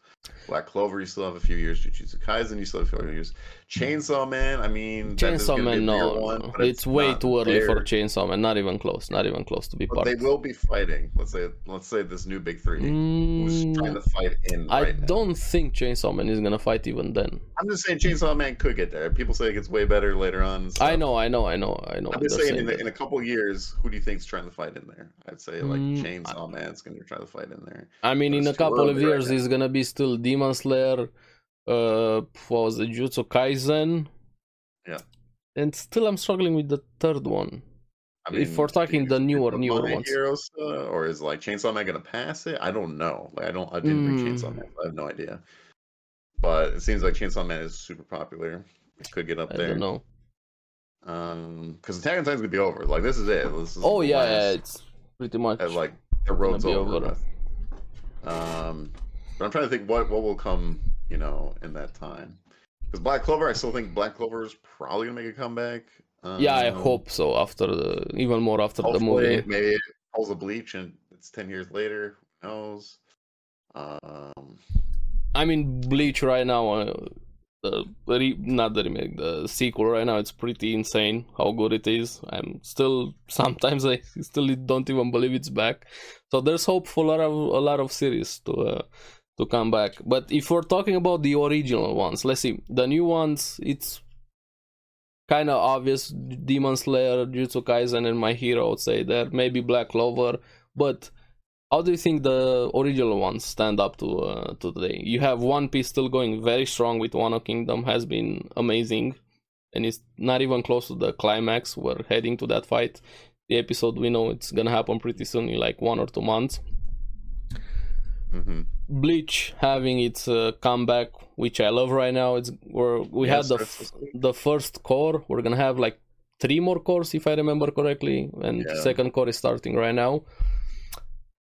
Black Clover, you still have a few years. Jujutsu Kaisen, you still have a few years. Chainsaw Man, I mean, Chainsaw gonna Man, no, one, but it's, way too early for. Chainsaw Man. Not even close. Not even close to be But part. they will be fighting. Let's say, let's say this new big three. Who's trying Mm, to fight in I right don't think Chainsaw Man is gonna fight even then. I'm just saying Chainsaw Man could get there. People say it gets way better later on. I know, I know, I know, I know. I'm just They're saying, in, the, in a couple years, who do you think's trying to fight in there? I'd say like Mm, Chainsaw Man's going to try to fight in there. I mean, but in a couple of right years, now. it's gonna be still Demon Slayer. Uh, what was it, Jutsu Kaisen? Yeah. And still, I'm struggling with the third one. I If we're talking the newer- newer ones. Hero still, or is like Chainsaw Man to pass it? I don't know. Like I don't. I didn't read Chainsaw Mm. Man. so I have no idea. But it seems like Chainsaw Man is super popular. It could get up I there. don't know. Um, because Attack on Titan's gonna be over. Like this is it. This is Oh yeah, yeah, it's pretty much. uh, like the road's over. over. Um, but I'm trying to think what what will come, you know, in that time. Because Black Clover, I still think Black Clover is probably gonna make a comeback. Um, yeah, I hope so. After the even more after the movie. maybe it pulls a bleach and it's ten years later. Who knows? Um, I mean, Bleach right now, uh, the re- not the remake, the sequel right now, it's pretty insane how good it is. I'm still [laughs] sometimes I still don't even believe it's back. So there's hope for a lot of a lot of series to uh, to come back. But if we're talking about the original ones, let's see the new ones. It's kind of obvious: Demon Slayer, Jujutsu Kaisen, and My Hero. I would say there maybe Black Clover, but how do you think the original ones stand up to uh, to today? You have One Piece still going very strong with Wano Kingdom has been amazing, and it's not even close to the climax. We're heading to that fight. The episode we know it's gonna happen pretty soon, in like one or two months. Mhm. Bleach having its uh, comeback, which I love right now. It's where we Yeah, had the f- the first cour. We're gonna have like three more cours if I remember correctly, and Yeah. second cour is starting right now.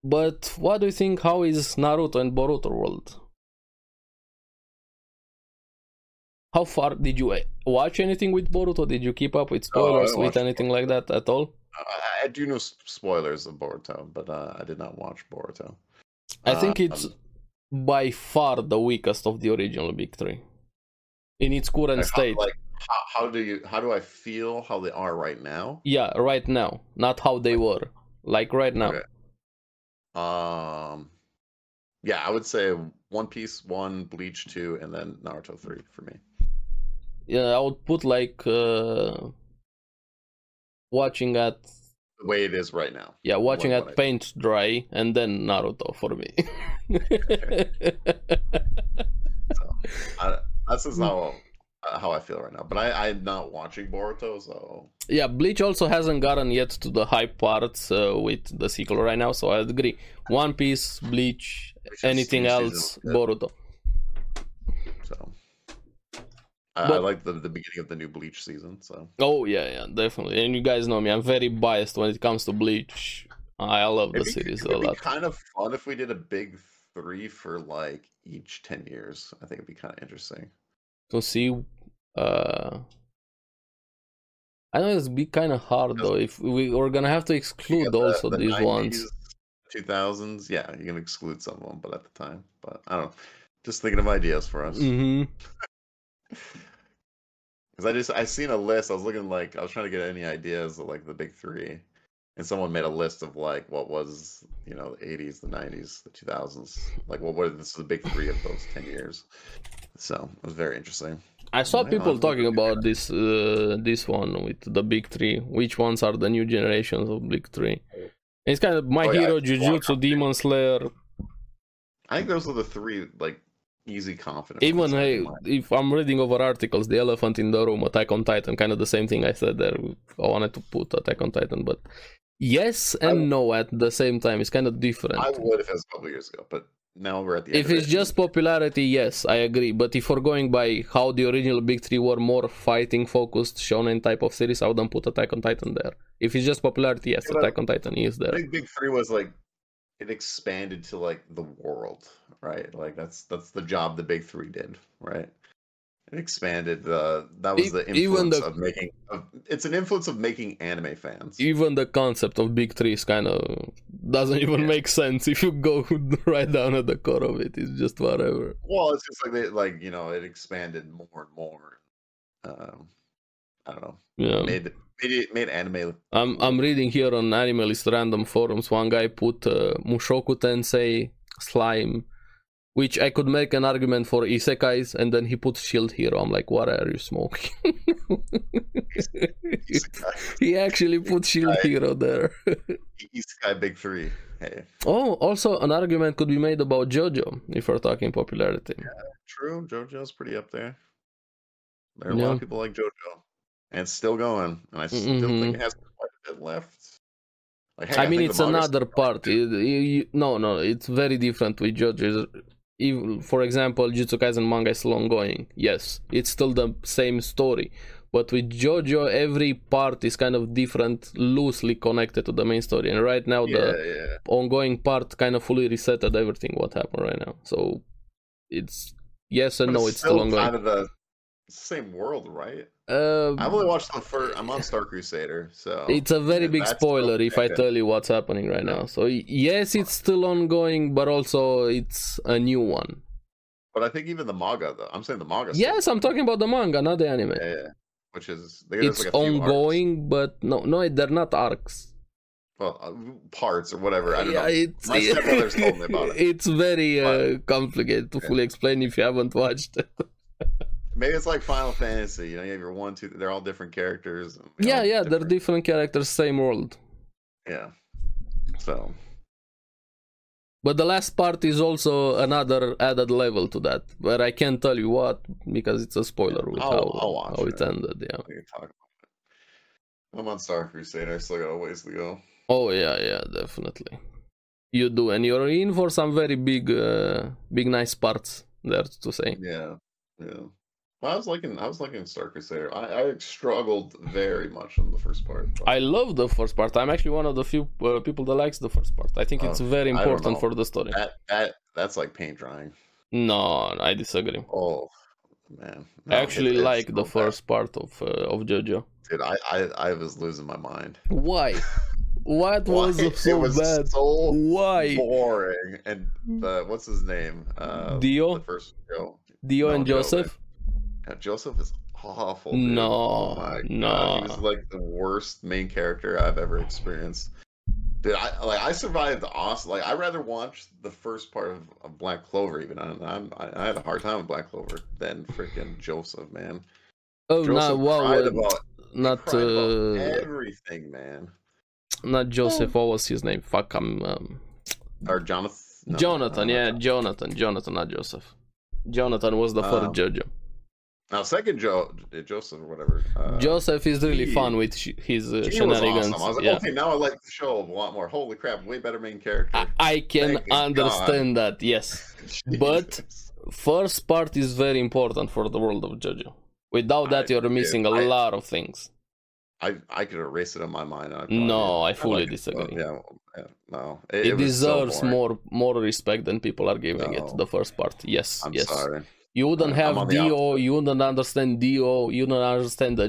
But what do you think? How is Naruto and Boruto world? How far did you uh, watch anything with Boruto? Did you keep up with Oh, spoilers with watched anything like that at all? I, I do know spoilers of Boruto, but uh, I did not watch Boruto. I think Uh, it's um, by far the weakest of the original big three in its current like, how, state. like how, how do you how do I feel how they are right now? Yeah, right now, not how they were. Like right now. Okay. Um, yeah, I would say One Piece one, Bleach two, and then Naruto three for me. Yeah, I would put like uh watching at The way it is right now. yeah, watching What- at what I- paint dry and then Naruto for me. [laughs] I, that's Hmm. just how uh, how I feel right now. But I I'm not watching Boruto, so yeah, Bleach also hasn't gotten yet to the hype parts uh, with the sequel right now, so I agree. One Piece, Bleach, anything else, Boruto. So I, I like the the beginning of the new Bleach season. So Oh yeah, yeah, definitely. And you guys know me, I'm very biased when it comes to Bleach. I love the It'd be- series it a be lot. kind of fun if we did a big three for like each ten years. I think it'd be kind of interesting. to see uh I know it's be kind of hard Because- though if we we're gonna have to exclude The- also the these 90s, ones 2000s, yeah, you can exclude some of them, but at the time, but I don't know. Just thinking of ideas for us. hmm [laughs] Because I just I seen a list. I was looking like I was trying to get any ideas of like the big three, and someone made a list of like what was you know the eighties, the nineties, the two thousands. Like what were this is the big three of those ten years. So it was very interesting. I saw Yeah, people talking about this uh, this one with the big three which ones are the new generations of big three It's kind of My Oh, Hero, it's a lot of Jujutsu, Demon Slayer. I think those are the three like easy confident. Even hey, if I'm reading over articles, the elephant in the room, Attack on Titan, kind of the same thing I said there. I wanted to put Attack on Titan, but yes and no at the same time. It's kind of different. I would if it was a couple years ago, but now we're at the end. If it's it. just popularity, yes, I agree. But if we're going by how the original Big Three were more fighting focused shonen type of series, I wouldn't put Attack on Titan there. If it's just popularity, yes, Yeah, Attack on Titan is there. Big Big Three was like it expanded to like the world, right? Like that's that's the job the Big Three did, right? It expanded the that was the influence the- of making. Of, it's an influence of making anime fans. Even the concept of Big Three is kind of doesn't even Yeah. make sense if you go [laughs] right down at the core of it. It's just whatever. Well, it's just like they like you know it expanded more and more. Um, I don't know. Yeah. Made made made anime. I'm I'm reading here on Animalist random forums. One guy put uh, Mushoku Tensei slime, which I could make an argument for isekais, and then he put Shield Hero. I'm like, what are you smoking? [laughs] he actually put Shield Isekai. Hero there. Isekai Big Three. Hey, oh, also an argument could be made about JoJo if we're talking popularity. Yeah, true. JoJo's pretty up there. There are a lot of people like JoJo, and it's still going. And I still Mhm. think it has quite a bit left. Like, heck, I mean, it's another part. It- you- you- no, no, it's very different with JoJo. Even, for example, Jujutsu Kaisen manga is still ongoing. Yes, it's still the same story. But with JoJo, every part is kind of different, loosely connected to the main story. And right now, Yeah, the yeah. ongoing part kind of fully resetted everything what happened right now. So it's yes and But no, it's still ongoing. kind of the same world, right? Uh, I've only watched the first. I'm on Star Crusader, so It's a very big spoiler if I tell you what's happening right now. So yes, it's still ongoing, but also it's a new one. But I think even the manga, though, I'm saying the manga. Yes, I'm talking about the manga, not the anime. Yeah, yeah. Which is It's like a few arcs. ongoing, but no, no, they're not arcs. Well, uh, parts or whatever. I don't yeah, know. it's My stepbrother's told me about it. [laughs] It's very uh, complicated to Yeah. fully explain if you haven't watched it. [laughs] Maybe it's like Final Fantasy. You know, you have your one, two. They're all different characters. and, yeah, know, yeah, they're different characters, same world. Yeah. So But the last part is also another added level to that, but I can't tell you what because it's a spoiler with I'll- how, I'll watch how it it. ended. Yeah. we can talk about it. I'm on Star Crusader. I still got a ways to go. Oh yeah, yeah, definitely. You do, and you're in for some very big, uh, big nice parts there to say. Yeah, yeah. Well, I was liking. I was liking Star Crusader. I, I struggled very much on the first part. but- I love the first part. I'm actually one of the few uh, people that likes the first part. I think it's Oh, very important for the story. that that that's like paint drying. No, I disagree. Oh man, I actually it- like the first part of uh, of JoJo. Dude, I, I I was losing my mind. Why? What [laughs] was Why? so it was bad? so Why? boring. And the what's his name? Uh, Dio? The first. Dio No, and Joseph? Yeah, Joseph is awful. dude. No, oh my no. God. he was like the worst main character I've ever experienced. Dude, I like I survived the awesome. Like I rather watch the first part of, of Black Clover even. I, I'm I, I had a hard time with Black Clover than freaking Joseph, man. Oh, Joseph no, wow, cried uh, about, not uh, everything, man. not Joseph. What was his name? Fuck, I'm um, Or Jonathan. no, Jonathan. no, Yeah, not Jonathan. Jonathan, not Joseph. Jonathan was the Um, first JoJo. Now, second Joe, Joseph or whatever. Uh, Joseph is really he- fun with sh- his uh, he was shenanigans. awesome. I was like, yeah. okay, now I like the show a lot more. Holy crap, way better main character. I, I can Thank God. understand that. Yes, [laughs] but- first part is very important for the world of JoJo. Without that, I- you're missing a I- lot of things. I I could erase it in my mind. I probably No. I fully like it, disagree. yeah, yeah, no, It, it, so deserves boring. more more respect than people are giving it. The first part, yes, I'm yes. sorry. You wouldn't I'm have Dio. You wouldn't understand Dio. You don't understand the.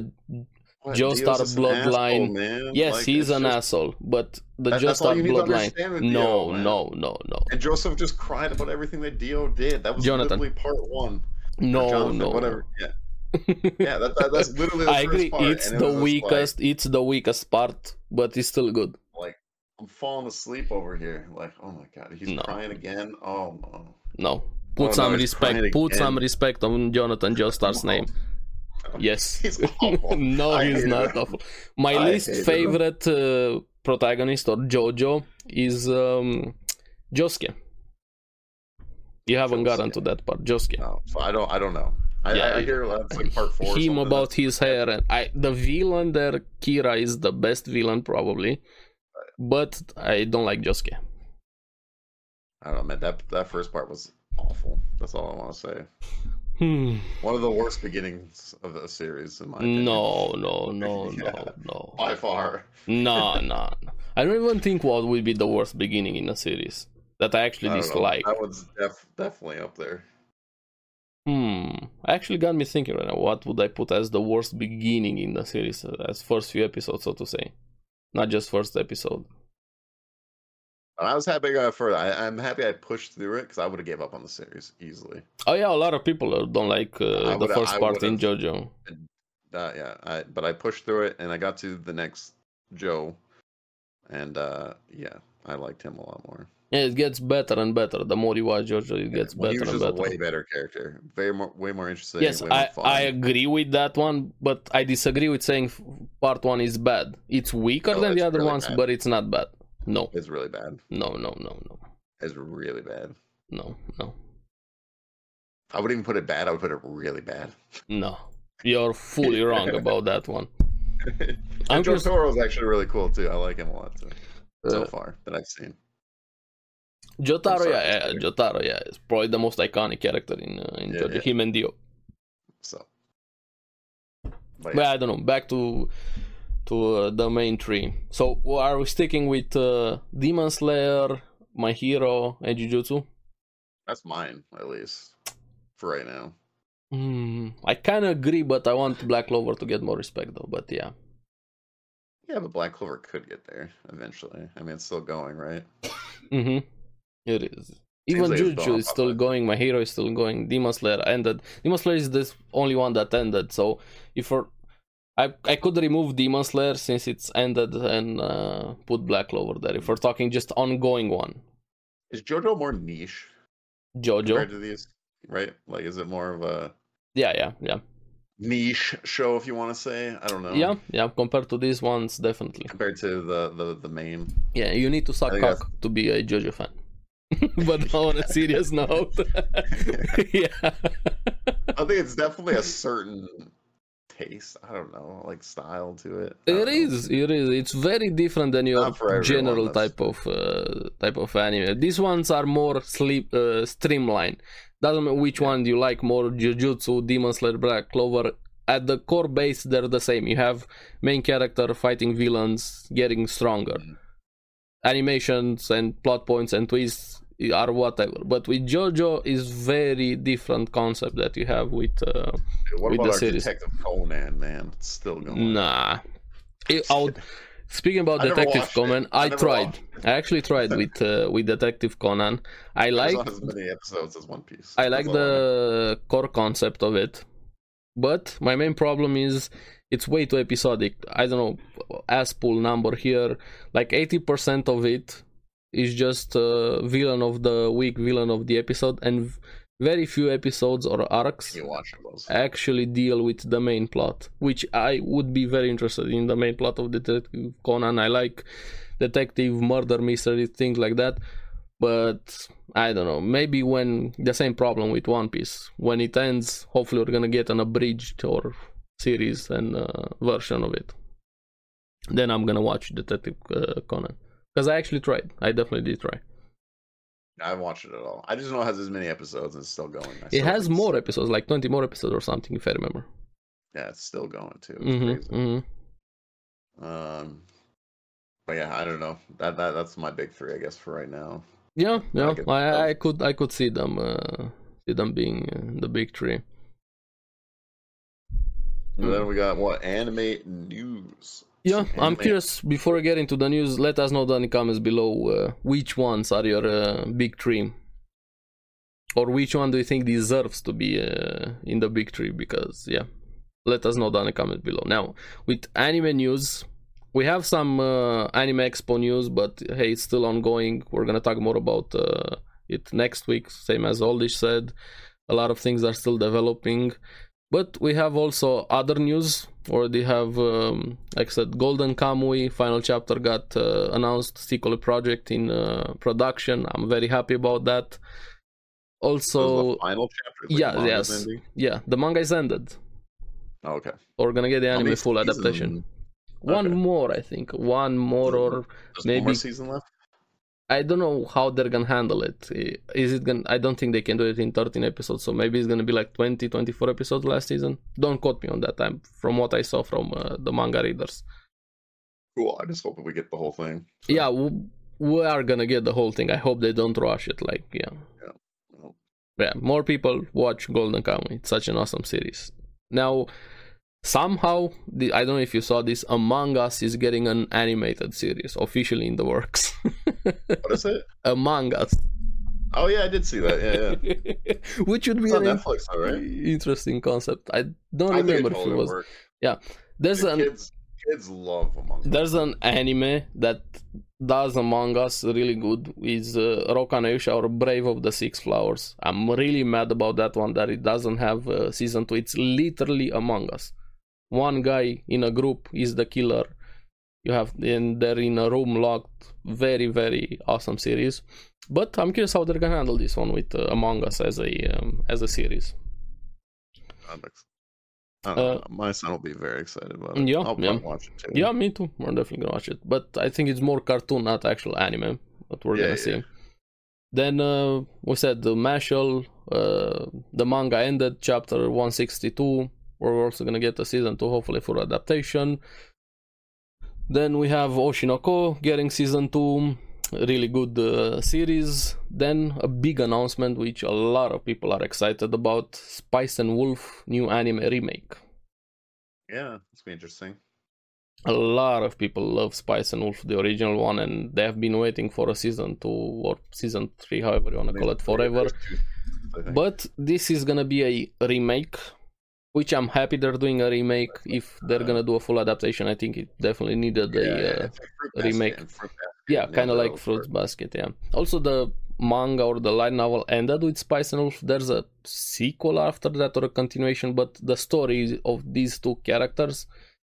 What, Joestar Dio's just an bloodline. asshole, man. Yes, Like, he's an just- asshole, but the That- that's all Joestar you need to bloodline. understand with No, Dio, man. no, no, no, And Joseph just cried about everything that Dio did. That was Jonathan. literally part one. No, Jonathan, no. whatever. Yeah, [laughs] yeah. That, that, that's literally. The I first agree. Part. It's and it the was just weakest. It's the weakest part, but it's still good. Like, like, I'm falling asleep over here. Like, oh my god, he's No. crying again. Oh no. No, put Oh, some he's respect. Put some respect on Jonathan Joestar's name. Yes. [laughs] He's [laughs] no, I he's not him. awful. My I least favorite uh, protagonist or Jojo is um, Josuke. You haven't gotten Josuke. to that part, Josuke. No, I don't. I don't know. I, Yeah, I, hear that's like part four. him about his hair and I the villain there Kira is the best villain probably but I don't like Josuke I don't know, man. That that first part was awful. That's all I want to say. hmm. One of the worst beginnings of the series, in my opinion. no no no [laughs] Yeah. no no by far. no no. I don't even think what would be the worst beginning in a series that I actually I don't know. dislike That one's def- definitely up there. hmm actually got me thinking right now what would I put as the worst beginning in the series as first few episodes so to say not just first episode I was happy I got further. I, I'm happy I pushed through it because I would have gave up on the series easily. oh yeah a lot of people uh, don't like uh, the first I part in JoJo Uh, yeah, I but I pushed through it and I got to the next Joe, and uh, yeah, I liked him a lot more. Yeah, it gets better and better. The more you watch JoJo, it gets Well, he better was and just better. a way better character, very more, way more interesting. Yes, I, fun. I agree with that one, but I disagree with saying part one is bad. It's weaker No, than the other really ones, bad. but it's not bad. No, It's really bad. no, no, no, no, It's really bad. no, no, I wouldn't even put it bad. I would put it really bad. no. You're fully wrong about that one. [laughs] And Joe just- Toro is actually really cool too. I like him a lot too. So Uh, far that I've seen. Jotaro, sorry, yeah, yeah. Jotaro, yeah, is probably the most iconic character in uh, in Yeah, JoJo. yeah. Him and Dio. So, but But I don't know. Back to to uh, the main tree. So are we sticking with uh, Demon Slayer, My Hero, and Jujutsu? that's mine at least for right now. Hmm, I kind of agree, but I want Black Clover to get more respect, though. But yeah, Yeah, but Black Clover could get there eventually. I mean, it's still going, right? mm-hmm. it is. Even Jujutsu is still going. My Hero is still going. Demon Slayer ended. Demon Slayer is the only one that ended. So if we're, I I could remove Demon Slayer since it's ended and uh, put Black Clover there. If we're talking just ongoing one, Is JoJo more niche JoJo. compared to these? Right? Like, is it more of a Yeah, yeah, yeah, niche show, if you want to say? I don't know. yeah, yeah. Compared to these ones, definitely. Compared to the the, the main. Yeah, you need to suck cock to be a JoJo fan. [laughs] but on a serious [laughs] note, [laughs] yeah. I think it's definitely a certain taste. I don't know, like style to it. it is it is It's very different than your everyone, general type of uh, type of anime. These ones are more sleep uh, streamlined. Doesn't matter which one you like more. Jujutsu, Demon Slayer, Black Clover. At the core base, they're the same. You have main character fighting villains, getting stronger. Mhm. Animations and plot points and twists are whatever. But with JoJo, is very different concept that you have with. Uh, with about the our series. Detective Conan, man? It's still going. Nah. It, would, speaking about [laughs] I Detective. Conan, I I, tried. I actually tried with uh, with Detective Conan. I like as many episodes as One Piece. I like That's the core concept of it, but my main problem is it's way too episodic. I don't know, ass pull number here, like eighty percent of it is just uh, villain of the week, villain of the episode, and very few episodes or arcs actually deal with the main plot, which I would be very interested in the main plot of Detective Conan. I like detective murder mystery things like that, but I don't know. Maybe when the same problem with One Piece when it ends, hopefully we're gonna get an abridged or series and uh, version of it. Then I'm gonna watch Detective uh, Conan because I actually tried. I definitely did try. I haven't watched it at all. I just know it has as many episodes and it's still going. I It still has more episodes, like 20 more episodes or something, if I remember. Yeah, it's still going too. It's hmm crazy. hmm Um, but yeah, I don't know. That that that's my big three, I guess, for right now. Yeah, yeah, like it. I, I could I could see them uh, see them being uh, the big three. And Hmm. then we got what anime news. Yeah, I'm curious. Before I get into the news, let us know down in the comments below uh, which ones are your uh, big three, or which one do you think deserves to be uh, in the big three? Because yeah, let us know down in the comments below. Now, with anime news, we have some uh, anime expo news, but hey, it's still ongoing. We're gonna talk more about uh, it next week, same as Oldish said. A lot of things are still developing. But we have also other news. Already have, um, like I said, Golden Kamuy final chapter got uh, announced. Sequel project in uh, production. I'm very happy about that. Also, final chapter. Like yeah, yes, ending? yeah. The manga is ended. Oh, okay. We're gonna get the anime full season? adaptation. One more, I think. One more, or There's maybe more season left. I don't know how they're gonna handle it. Is it gonna? I don't think they can do it in 13 episodes. So maybe it's gonna be like 20, 24 episodes last season. Don't quote me on that. time. from what I saw from uh, the manga readers. Cool. I just hope that we get the whole thing. So. Yeah, we, we are gonna get the whole thing. I hope they don't rush it. Like, yeah. Yeah. Well. Yeah. More people watch Golden Kamuy. It's such an awesome series. Now, somehow the, i don't know if you saw this among us is getting an animated series officially in the works. [laughs] What is it? Among us. Oh yeah i did see that. Yeah, yeah. [laughs] which would be an on netflix all right? interesting concept. I don't I remember if it was work. yeah. There's the an kids, kids love among us. there's an anime that does among us really good. Is uh, or Brave of the Six Flowers. I'm really mad about that one that it doesn't have uh, season two. It's literally Among Us one guy in a group is the killer you have and they're in a room locked very very awesome series but i'm curious how they're gonna handle this one with uh, among us as a um, as a series uh, my son will be very excited about it. Yeah, I'll yeah. watch it too. Yeah, me too. We're definitely gonna watch it. But I think it's more cartoon, not actual anime. But we're Yeah, gonna yeah. see. Then uh, we said the Mashle, uh, the manga ended, chapter 162. We're also gonna get a season two, hopefully for adaptation. Then we have Oshi no Ko getting season two, really good uh, series. Then a big announcement, which a lot of people are excited about: Spice and Wolf new anime remake. Yeah, it's be interesting. A lot of people love Spice and Wolf, the original one, and they have been waiting for a season two or season three, however you want to call it, forever. But this is gonna be a remake, which I'm happy they're doing a remake. If they're gonna do a full adaptation, I think it definitely needed yeah, a uh, Fruit Basket remake. Basket yeah, kind of like Fruits for- Basket. Yeah. Also, the manga or the light novel ended with Spice and Wolf. There's a sequel after that or a continuation, but the story of these two characters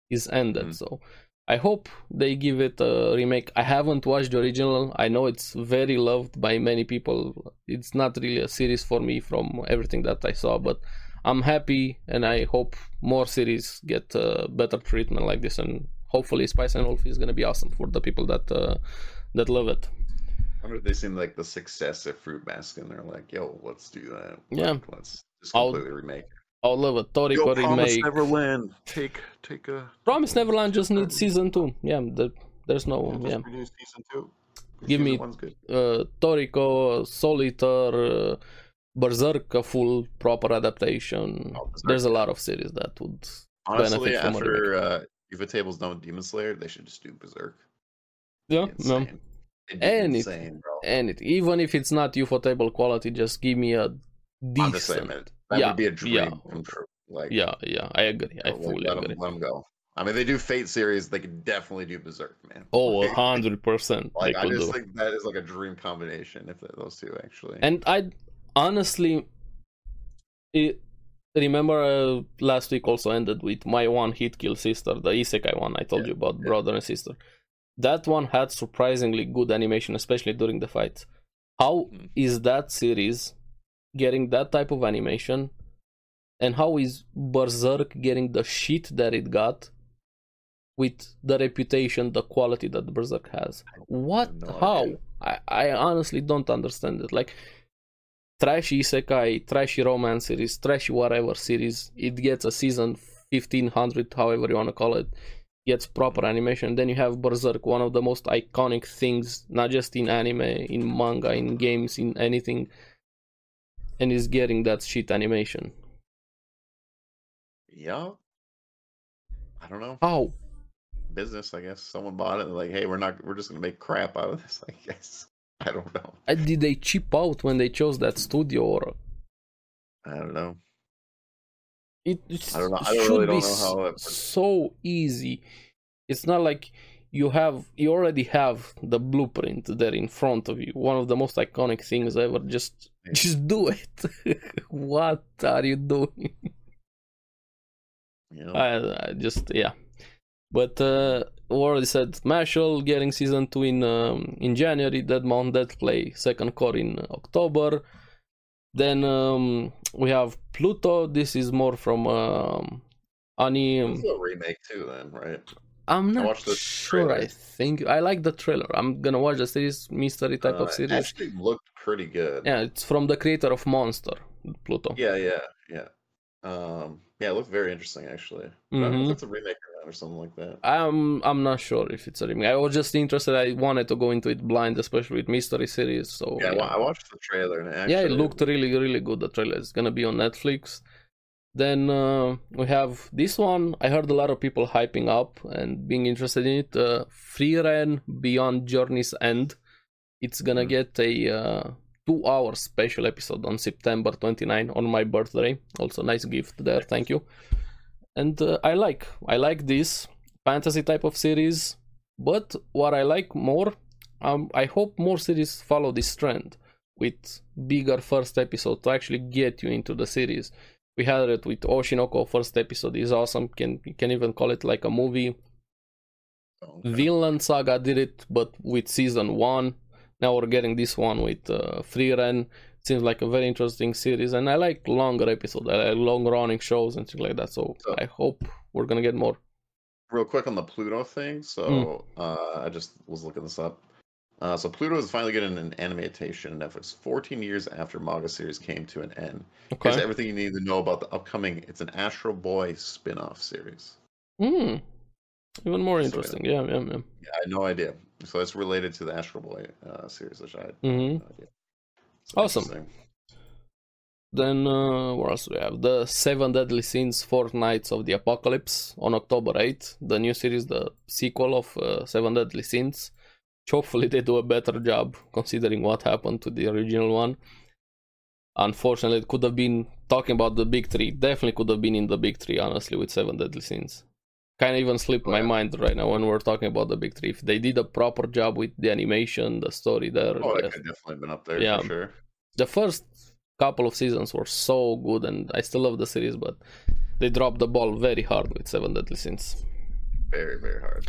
is ended. Mhm. So I hope they give it a remake. I haven't watched the original. I know it's very loved by many people. It's not really a series for me from everything that I saw, but I'm happy and I hope more series get uh, better treatment like this. And hopefully, Spice and Wolf is gonna be awesome for the people that uh, that love it. I wonder if they seem like the success of Fruit Basket and they're like, yo, let's do that. Yeah. Like, let's just I'll- completely remake. it. I'll love it. Toriko Yo, Promise remake. Neverland. Take take a Promise Neverland just needs season two. Yeah, there, there's no just yeah. season two. Give Season me- one's good. Uh, Toriko, Solitaire, uh, Berserk, a full proper adaptation. Oh, There's a lot of series that would. Honestly, benefit from a after uh, Uva Table's done with Demon Slayer, they should just do Berserk. Yeah, no. Insane. And bro. And it, even if it's not ufotable quality, just give me a I'm just saying, decent. That Yeah, would be a dream yeah. come true. Like, Yeah, yeah, I agree. I fully let agree. Them, let 'em go. I mean, they do Fate series. They could definitely do Berserk, man. Oh, hundred percent. Like, I just do. think that is like a dream combination if those two actually. And I honestly, it, remember uh, last week also ended with my one hit kill sister, the isekai one I told Yeah, you about, yeah. brother and sister. That one had surprisingly good animation, especially during the fights. How Mhm. is that series getting that type of animation? And how is Berserk getting the shit that it got with the reputation, the quality that Berserk has? What? no how? I, I honestly don't understand it. Like, trashy isekai, trashy romance series, trashy whatever series, it gets a season 1500, however you want to call it, gets proper animation. Then you have Berserk, one of the most iconic things, not just in anime, in manga, in games, in anything, and is getting that shit animation. yeah, I don't know. How? Business, I guess. Someone bought it. like, hey, we're not. We're just gonna make crap out of this. [laughs] I guess. [laughs] I don't know. Uh, Did they cheap out when they chose that studio, or I don't know. it, I don't know. I don't should really be don't know how it so easy. It's not like you have you already have the blueprint there in front of you. One of the most iconic things ever. Just Yeah. just do it. [laughs] what are you doing? Know? I, I just yeah. But uh, already said Mashle getting season two in um, in January. Dead Mount Death Play second cour in October. Then um, we have Pluto. This is more from um, Ani. It's a remake too, then, right? I'm not watched the sure. I trailer. think I like the trailer. I'm gonna watch the series, mystery type Uh, of it series. actually looked pretty good. Yeah, it's from the creator of Monster, Pluto. Yeah, yeah, yeah. Um, yeah, it looked very interesting actually. I don't know if it's a remake or or something like that. I'm I'm not sure if it's a remake. I was just interested. I wanted to go into it blind, especially with mystery series. So Yeah, I wa- I watched the trailer and actually, yeah, it looked really really good. The trailer is gonna be on Netflix. Then uh, we have this one. I heard a lot of people hyping up and being interested in it. Uh, Frieren Beyond Journey's End. It's gonna Mhm. get a uh, two-hour special episode on September 29 on my birthday. Also, nice gift there. Thank you. And uh, I like I like this fantasy type of series. But what I like more, um, I hope more series follow this trend with bigger first episode to actually get you into the series. We had it with Oshi no Ko first episode is awesome. Can you can even call it like a movie. Vinland Saga did it, but with season one. Now we're getting this one with uh, Frieren. Seems like a very interesting series, and I like longer episodes. I like long running shows and things like that. So So- I hope we're gonna get more. real quick on the Pluto thing. So Mm. uh, I just was looking this up. Uh, so Pluto is finally getting an animation on Netflix 14 years after manga series came to an end. Here's Okay. everything you need to know about the upcoming. It's an Astro Boy spin-off series. Hmm. Even more So, yeah. interesting. Yeah, yeah, yeah. Yeah, I had no idea. So it's related to the Astro Boy uh, series, which I had Mhm. no idea. So Awesome. Then uh, what else do we have? The Seven Deadly Sins: Four Knights of the Apocalypse on October 8th. The new series, the sequel of uh, Seven Deadly Sins. Which hopefully they do a better job considering what happened to the original one. Unfortunately, it could have been talking about the big three. Definitely could have been in the big three, honestly, with Seven Deadly Sins. Of even slipped my mind right now when we're talking about the big three. If they did a proper job with the animation, the story there, Oh, that could definitely been up there Yeah. for sure. the first couple of seasons were so good and I still love the series, but they dropped the ball very hard with Seven Deadly Sins. Very, very hard.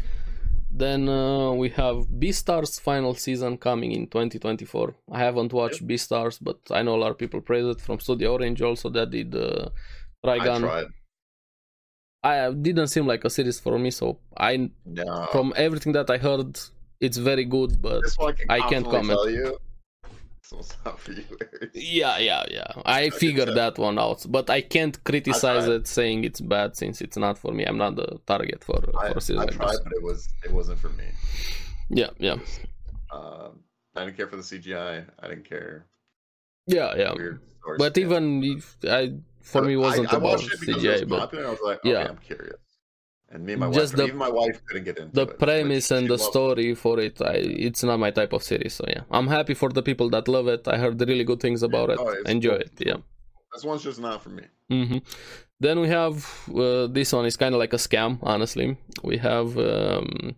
Then uh, we have Beastars final season coming in 2024. I haven't watched Beastars, but I know a lot of people praise it from Studio Orange also that did uh, I Trigun. tried. I didn't seem like a series for me, so I No. from everything that I heard, it's very good, but I, I can can't comment. Tell you, [laughs] this one's not for you. Eric. Yeah, yeah, yeah. I figured that one out, but I can't criticize tried. it saying it's bad since it's not for me. I'm not the target for I, for I tried, but it was it wasn't for me. Yeah, yeah, Um, I didn't care for the CGI. I didn't care. yeah, yeah. But even if I, for me, I- wasn't I, about it it was CGI, but. I like, yeah. I'm curious. And me and my Just wife, the- even my wife couldn't get into the it. premise and the story for it, I, it's not my type of series. So yeah, I'm happy for the people that love it. I heard really good things about it. Oh, it's Enjoy cool. it. Yeah. This one's just not for me. hmm Then we have uh, this one is kind of like a scam, honestly. We have um,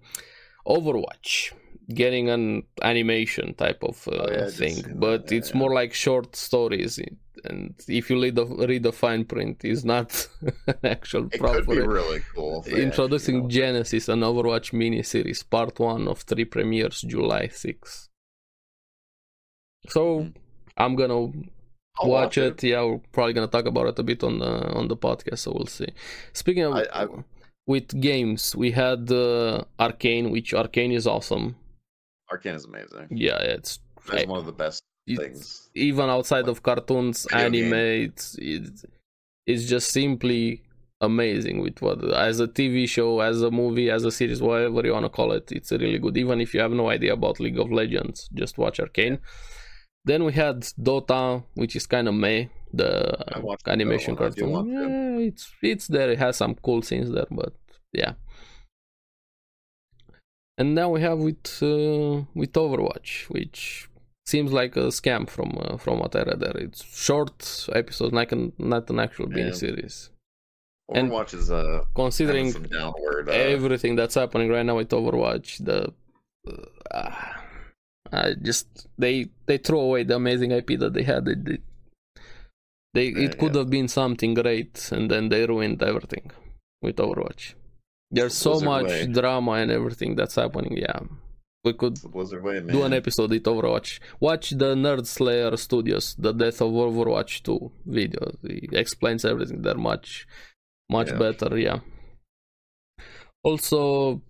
Overwatch getting an animation type of uh, Oh, yeah, thing, that. but Yeah, it's yeah. more like short stories. And if you read the read the fine print, it's not [laughs] an actual It could be really cool. introducing actually, you know, Genesis, an Overwatch miniseries, part one of three premieres, July 6th. So Mhm. I'm gonna I'll watch it. Yeah, we're probably gonna talk about it a bit on the on the podcast, so we'll see. Speaking of I- I- with games, we had uh, Arcane, which Arcane is awesome. Arcane is amazing. Yeah, it's That's I- one of the best it's things. even outside of cartoons, anime, it's, it's it's just simply amazing with what as a TV show, as a movie, as a series, whatever you wanna call it. It's really good. Even if you have no idea about League of Legends, just watch Arcane. Then we had Dota, which is kind of meh. The I watched the animation Dota one. I do cartoon. Yeah, it's it's there. It has some cool scenes there, but yeah. And now we have with uh, with Overwatch, which seems like a scam from uh, from what I read there. It's short episodes, not an not an actual Yeah. mini series. And- Overwatch is uh, Considering downward. Uh, everything that's happening right now with Overwatch, the uh, I just they they throw away the amazing IP that they had. They, they, they it could yeah. have been something great, and then they ruined everything. with Overwatch. There's so much way. drama and everything that's happening. Yeah, we could It's the Blizzard way, do an episode with Overwatch. Watch the Nerd Slayer Studios, the Death of Overwatch 2 video. He explains everything there much, much Yeah. better. Yeah. Also,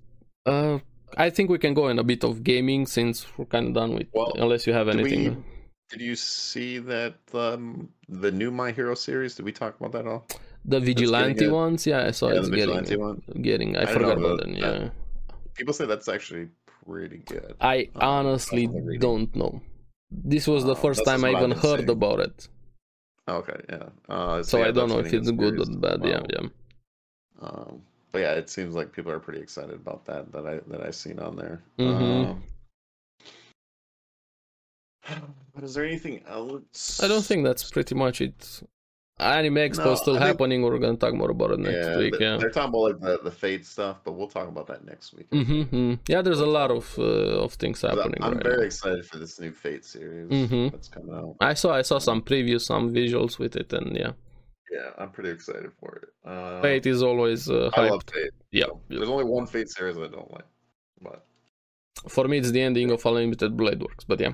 uh, I think we can go in a bit of gaming since we're kind of done with. Well, unless you have anything. we- Did you see that um, the new My Hero series? Did we talk about that at all? The vigilante ones, yeah, I saw yeah, it's getting, one. getting. I, I forgot know, about them. that- Yeah, People say that's actually pretty good. I Um, honestly don't know. This was the Uh, first time I even heard saying. about it, Okay, yeah. Uh, so yeah, I don't know if it's good or bad. Yeah, yeah. Um, but yeah, it seems like people are pretty excited about that. That I that I've seen on there. Mhm. Um, [sighs] but is there anything else? I don't think that's pretty much it. Anime Expo No, is still I think- happening. We're gonna talk more about it next yeah, week. Yeah. they're talking about like the, the Fate stuff, but we'll talk about that next week. Mm-hmm. Yeah, there's a lot of uh, of things 'Cause I'm- happening. I'm, right very now. excited for this new Fate series Mhm. that's coming out. I saw I saw some previews, some visuals with it, and yeah, Yeah, I'm pretty excited for it. Uh, Fate is always uh, I love hyped. Fate. Yeah, so There's only one Fate series I don't like, but for me it's the ending of Unlimited Blade Works. But yeah,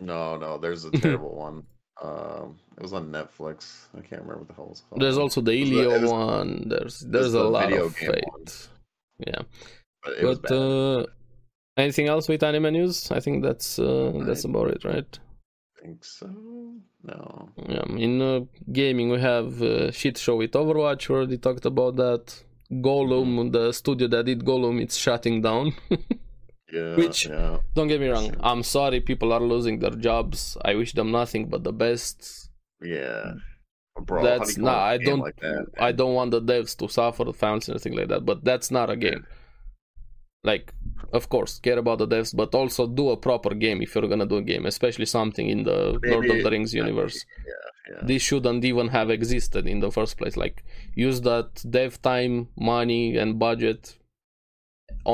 no, no, there's a [laughs] terrible one. Um, it was on Netflix. I can't remember what the hell it's called. there's also the was was- one. There's there's a the lot of Fate. one. Yeah, but it was but uh, anything else with anime news? I think that's uh, that's about it, right? I think so. No. Yeah, in uh, gaming we have uh, shit show with Overwatch. We already talked about that. Gollum, the studio that did Gollum, it's shutting down. [laughs] Yeah. Which- Yeah. Don't get me wrong. I'm sorry, people are losing their jobs. I wish them nothing but the best. Yeah. Bro, that's you nah. call a I don't. Like that, I don't want the devs to suffer, the fans, anything like that. But that's not a game. Like, of course, care about the devs, but also do a proper game if you're gonna do a game, especially something in the Lord of the Rings universe. Yeah. Yeah. this shouldn't even have existed in the first place like use that dev time money and budget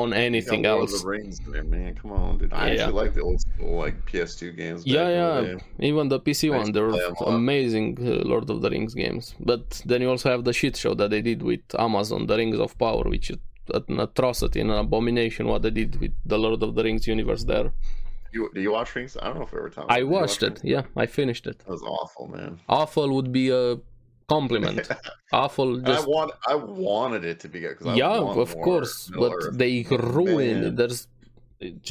on anything Lord of else the Rings there, man. Come on, dude. I Yeah. actually like the old school like PS2 games. back yeah the yeah even the pc one they're play 'em a lot. amazing uh, lord of the rings games but then you also have the shit show that they did with amazon the rings of power which is an atrocity and an abomination what they did with the lord of the rings universe there You do you watch Rings? I don't know if we ever talked. i about it. Do you watched watch it Rings? yeah i finished it That was awful, man. awful would be a compliment. [laughs] Awful just I want, I wanted it to be good. yeah of course but they ruin man, it. There's it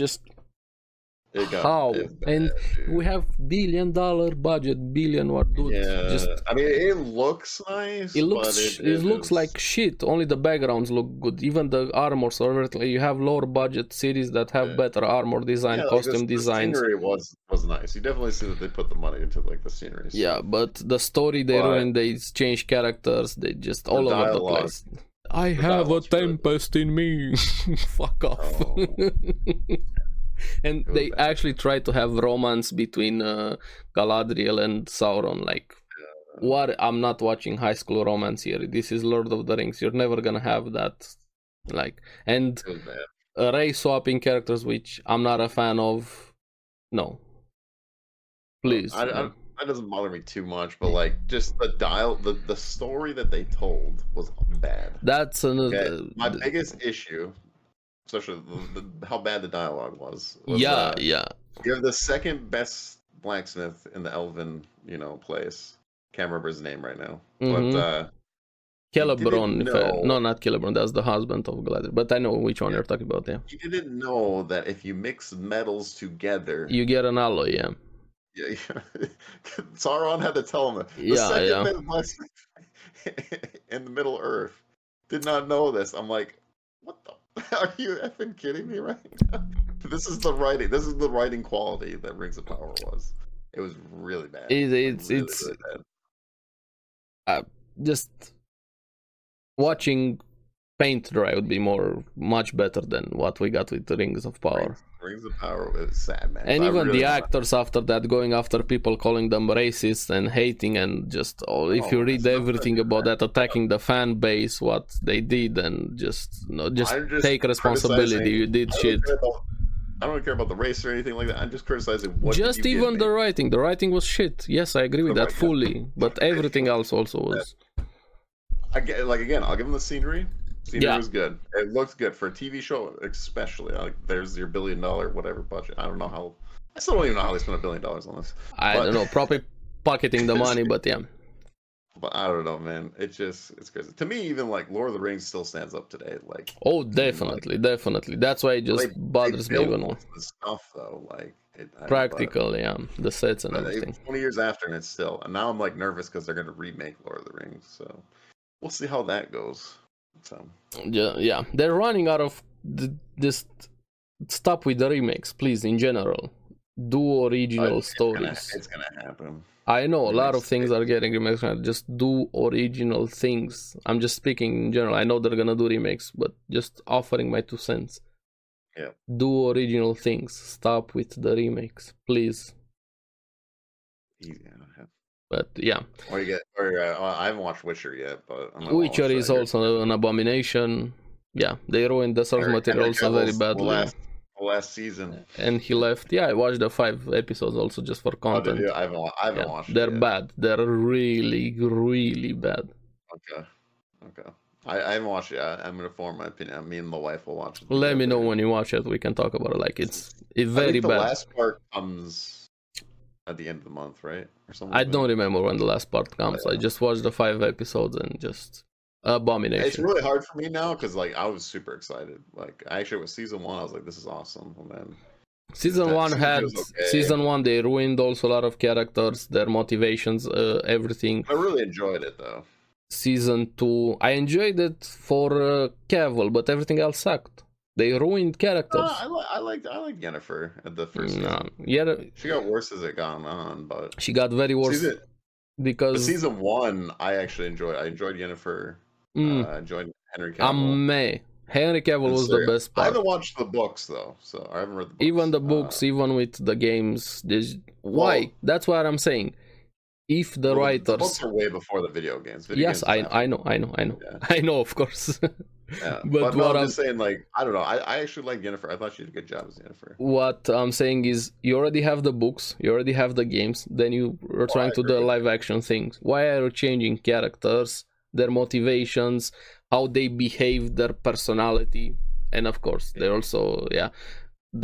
it got- how? And dude. we have billion dollar budget billion what dude yeah, just I mean, it looks nice. it looks but it, looks is- like shit only the backgrounds look good even the armors or everything you have lower budget series that have Yeah. better armor design Yeah, like costume designs The scenery was was nice. You definitely see that they put the money into like the scenery. so- yeah but the story they But- ruin they change characters they just all over the place i have a really good. tempest in me [laughs] fuck off Oh. [laughs] and they bad. actually try to have romance between uh, galadriel and sauron like what i'm not watching high school romance here this is lord of the rings you're never gonna have that like and It was bad. uh, race swapping characters which i'm not a fan of no please I, I, that doesn't bother me too much, but like just the dial, the, the story that they told was bad. that's another Okay, my biggest issue, especially the, the, how bad the dialogue was. was yeah uh, yeah You're the second best blacksmith in the Elven, you know, place. Can't remember his name right now, Mhm. but uh, Celebron, I- no, not Celebron. That's the husband of Galadriel. But I know which one Yeah. you're talking about. Yeah, you didn't know that if you mix metals together, you get an alloy. Yeah, Yeah, yeah. [laughs] Sauron had to tell him. The Yeah, second yeah. best blacksmith [laughs] in the Middle Earth did not know this. I'm like, what the? [laughs] Are you effing kidding me right now? [laughs] This is the writing. This is the writing quality that Rings of Power was. It was really bad. It- it's Really, it's really bad. Uh, just watching paint dry would be more much better than what we got with the Rings of Power. Rings, Rings of Power was sad, man. And I even really the actors after that going after people calling them racist and hating and just oh, if Oh, you read everything about bad. that attacking the fan base what they did and just no just just take responsibility you did shit I don't care about the race or anything like that. I'm just criticizing what. did just even the writing the writing was shit yes i agree with that fully but everything else also was I get like again. I'll give them the scenery. Scenery Yeah. was good. It looks good for a TV show, especially. Like, there's your billion dollar whatever budget. I don't know how. I still don't even know how they spent a billion dollars on this. I But- don't know, probably pocketing the [laughs] money, but yeah. But I don't know, man. It just it's crazy. To me, even like Lord of the Rings still stands up today. Like Oh, definitely, definitely. That's why it just they- bothers they me even more. the stuff though. Like it, I- but- Practical, yeah, the sets and everything. 20 years after, and it's still. And now I'm like nervous because they're going to remake Lord of the Rings. So we'll see how that goes. So Yeah, yeah, they're running out of th- this. Stop with the remakes, please. In general, do original oh, it's gonna, stories. it's going to happen. I know a lot of things are getting remakes. Just do original things. I'm just speaking in general. I know they're gonna do remakes, but just offering my two cents. Yeah. Do original things. Stop with the remakes, please. Easy. I But yeah, Or you get, or uh, I haven't watched Witcher yet, but Witcher is also an abomination. Yeah, they ruined the source material also very badly. Last, last season. And he left. Yeah, I watched the five episodes also just for Oh, content. you? I haven't, I haven't Yeah, watched. they're bad. They're really, really bad. Okay. Okay. I, I haven't watched it yet. I'm gonna form my opinion. Me and the wife will watch it. Let me know when you watch it. We can talk about it. Like it's it's I very bad. last part comes at the end of the month, right? Or something. I like don't remember when the last part comes. I just watched the five episodes and just abomination. It's really hard for me now because like I was super excited. Like I actually was season one. I was like, this is awesome. And then season that one season had okay. season one. They ruined also a lot of characters, their motivations, uh, everything. I really enjoyed it though. Season two, I enjoyed it for uh, Cavill, but everything else sucked. They ruined characters. Uh, I, li- I liked I liked Yennefer at the first no, season. yeah, She got worse as it gone on, but she got very worse season, but because season one I actually enjoyed. I enjoyed Jennifer. mm, Uh, I enjoyed Henry Cavill. I'm meh. Henry Cavill And was the Ciri- best I haven't watched the books though, so I haven't read the books. even the Uh, books even with the games there's why Well- that's what i'm saying if the well, writers The books are way before the video games. Video yes games I, I know i know i know Yeah. [laughs] i know of course Yeah. [laughs] but But, no, what I'm I'm- saying, like, I don't know. I, I actually like Jennifer. I thought she did a good job as Jennifer. what i'm saying is you already have the books you already have the games then you are trying to do live action things why are you changing characters their motivations how they behave their personality and of course they're also yeah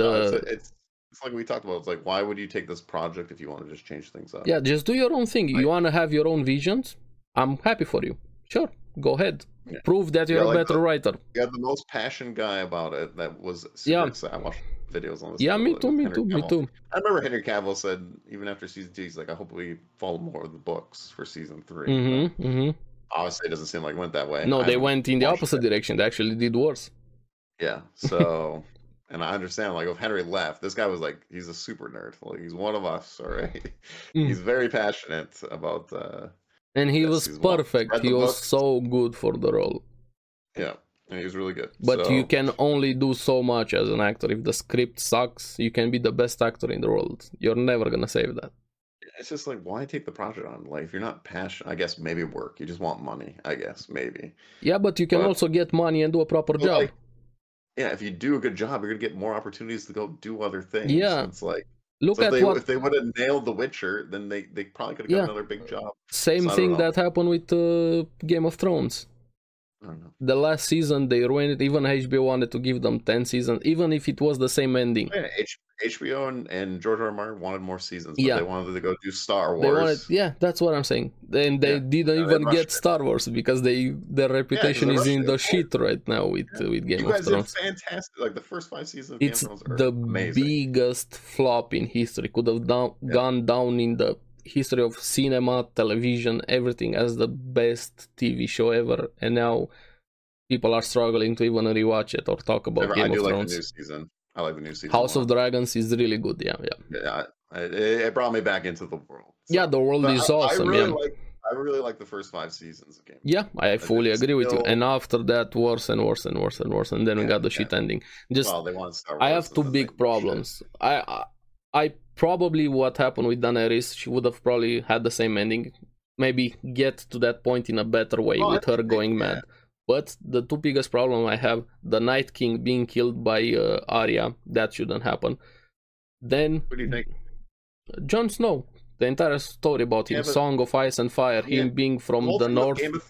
the No, it's, it's it's like we talked about. It's like, why would you take this project if you want to just change things up? Yeah, just do your own thing. Like- you want to have your own visions? I'm happy for you. Sure, go ahead. Yeah. Prove that you're Yeah, a like better the- writer. Yeah, the most passion guy about it. That was super Yeah. excited. I watched videos on this. Yeah, me too, me Henry too, me too. I remember Henry Cavill said even after season two, he's like, I hope we follow more of the books for season 3 Mm-hmm, mm-hmm. Obviously, it doesn't seem like it went that way. No, I they went in the opposite it. direction. They actually did worse. Yeah. So, and I understand, like, if Henry left, this guy was like, he's a super nerd. Like, he's one of us, all right? [laughs] Mm. He's very passionate about, uh, And he Yes, was perfect. He was books. so good for the role. yeah, and he was really good. But So- you can only do so much as an actor. If the script sucks, you can be the best actor in the world. You're never gonna save that. It's just like, why take the project on? Like, if you're not passionate, I guess maybe work. You just want money, I guess, maybe. Yeah, but you can But- also get money and do a proper But, job. like, yeah, if you do a good job, you're gonna get more opportunities to go do other things. Yeah. It's like, Look so if at they, what if they would have nailed The Witcher, then they, they probably could have got another big job. same So thing that happened with uh, Game of Thrones. I don't know. the last season they ruined it even hbo wanted to give them 10 seasons even if it was the same ending Yeah, H- HBO and, and George R. R. Martin wanted more seasons, but Yeah. they wanted to go do Star Wars. they wanted yeah that's what i'm saying and they Yeah. didn't Yeah, even rushed get star wars because they their reputation they is in it, the shit right now with with game you of thrones fantastic. Like the first five seasons of it's Game of Thrones are the amazing. biggest flop in history could have down, gone down in the history of cinema television everything as the best tv show ever and now people are struggling to even rewatch it or talk about I game do of like thrones the new season. I like the new season. house of dragons is really good yeah yeah Yeah, it, it brought me back into the world. So- yeah the world but is I, awesome I really yeah like. I really like the first five seasons of Game. yeah i fully agree with you and after that worse and worse and worse and worse and then we got the yeah. shit ending just well, they want Star Wars. i have two big problems I, I i probably what happened with daenerys she would have probably had the same ending maybe get to that point in a better way I with her think, going yeah. mad but the two biggest problem i have the night king being killed by uh, arya that shouldn't happen then What do you think? Jon Snow, the entire story about him, Yeah, but- Song of Ice and Fire, Yeah. him being from the about north. Game of,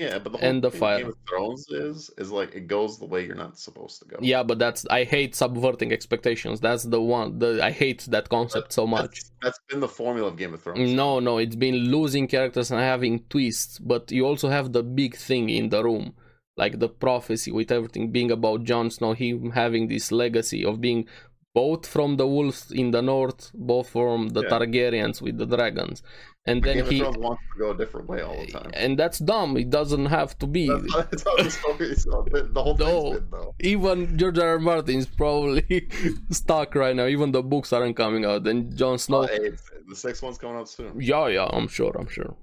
Yeah, but the whole the thing with fire. Game of Thrones is is like it goes the way you're not supposed to go. Yeah, but that's I hate subverting expectations. That's the one. The I hate that concept so much. That's, that's been the formula of Game of Thrones. No, no, it's been losing characters and having twists, but you also have the big thing in the room, like the prophecy with everything being about Jon Snow, him having this legacy of being both from the wolves in the north, both from the Yeah. Targaryens with the dragons, and But then Game he, wants to go a different way all the eh, time. and that's dumb. It doesn't have to be. That's, that's how the. The, whole No. been though. Even George R. R. Martin's probably [laughs] stuck right now. Even the books aren't coming out, and Jon oh, Snow. Well, hey, the sixth one's coming out soon. Yeah, yeah, I'm sure, I'm sure.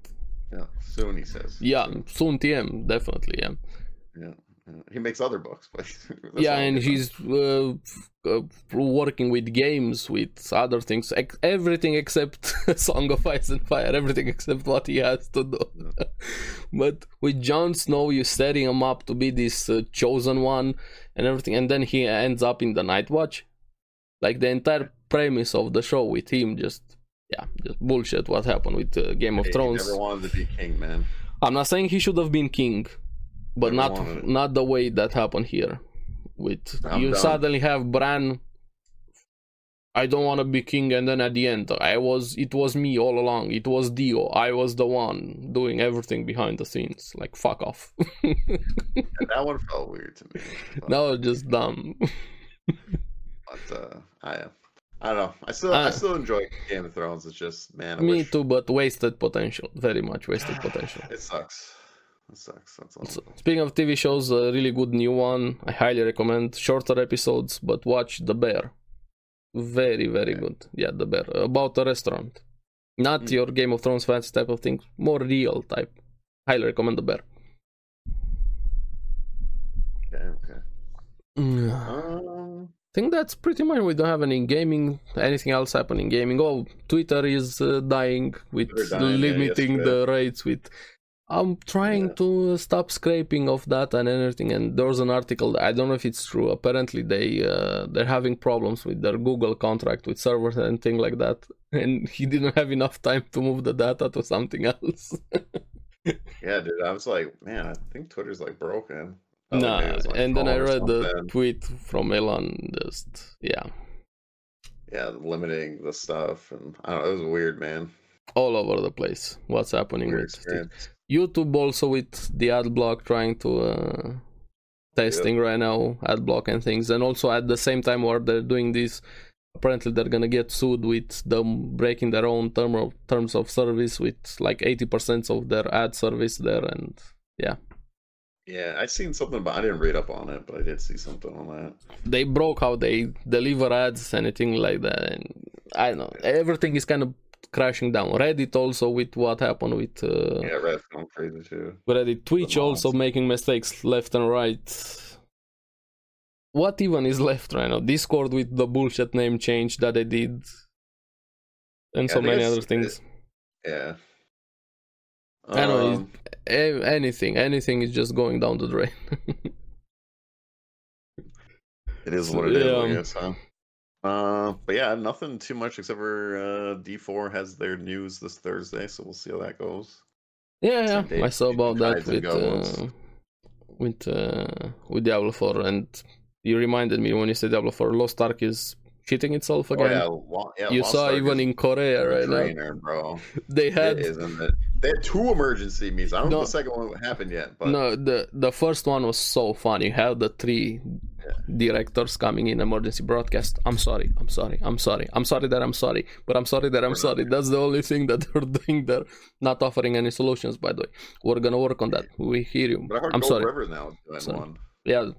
Yeah, soon he says. Yeah, Soon. TM, definitely. Yeah, yeah. [laughs] He makes other books, but [laughs] yeah and he's uh, uh, working with games with other things ex- everything except [laughs] song of ice and fire everything except what he has to do. But with Jon Snow you're setting him up to be this uh, chosen one and everything and then he ends up in the night watch. Like the entire premise of the show with him just yeah just bullshit what happened with uh, game of thrones He never wanted to be king, man. I'm not saying he should have been king, but not not the way that happened here. With I'm you done. suddenly have Bran. I don't want to be king, and then at the end, I was. It was me all along. It was Dio. I was the one doing everything behind the scenes. Like fuck off. And that one felt weird to me. [laughs] But, was just dumb. but uh, I, I don't know. I still, I Uh, still enjoy Game of Thrones. It's just, man, I me wish- too, but wasted potential. Very much wasted [sighs] potential. It sucks. It sucks. That's all. So, speaking of TV shows, a really good new one. I highly recommend. Shorter episodes, but watch The Bear. Very, very good. Yeah, The Bear. About a restaurant. Not Mm. your Game of Thrones fancy type of thing. More real type. Highly recommend The Bear. Okay, okay. I Um, think that's pretty much. We don't have any gaming. Anything else happening in gaming? Oh, Twitter is uh, dying with Twitter dying, yeah, limiting the rates with. I'm trying Yeah. to stop scraping of that and everything. And there's an article. I don't know if it's true. Apparently, they uh, they're having problems with their Google contract with servers and thing like that. [laughs] And he didn't have enough time to move the data to something else. [laughs] yeah, dude. I was like, man, I think Twitter's like broken. Thought nah. it and then I read the tweet from Elon. Just yeah, yeah, limiting the stuff, and I don't know. It was weird, man. all over the place. What's happening Weird with. YouTube also with the ad block trying to uh, testing right now ad block and things and also at the same time while they're doing this apparently they're gonna get sued with them breaking their own term of, terms of service with like 80% of their ad service there and yeah Yeah, I seen something about. I didn't read up on it, but I did see something on that. they broke how they deliver ads anything like that and i don't know everything is kind of crashing down reddit also with what happened with uh, Yeah, Red's going crazy too. Reddit, Twitch also making mistakes left and right. What even is left right now? Discord with the bullshit name change that they did, and Yeah, so many other things. Yeah. I don't know, Um, anything, anything is just going down the drain. [laughs] It is what it is, yeah. I guess, huh? Uh, but yeah, nothing too much except for uh, D4 has their news this Thursday, so we'll see how that goes. yeah, yeah, I saw about that with uh, with uh, with Diablo 4, and you reminded me when you said Diablo 4, Lost Ark is cheating itself Oh, again. yeah, Lo- yeah, you Lost saw Ark even in Korea right now, bro. [laughs] they had It? They had two emergency meetings. I don't know No. if the second one happened yet, but No, the the first one was so fun. You have the three directors coming in emergency broadcast. I'm sorry, I'm sorry, I'm sorry, I'm sorry that I'm sorry, but I'm sorry that I'm sorry. That's the only thing that [laughs] they're doing there. Not offering any solutions, by the way. We're gonna work on that. We hear you. but I heard I'm Gold sorry. River now Sorry. Yeah,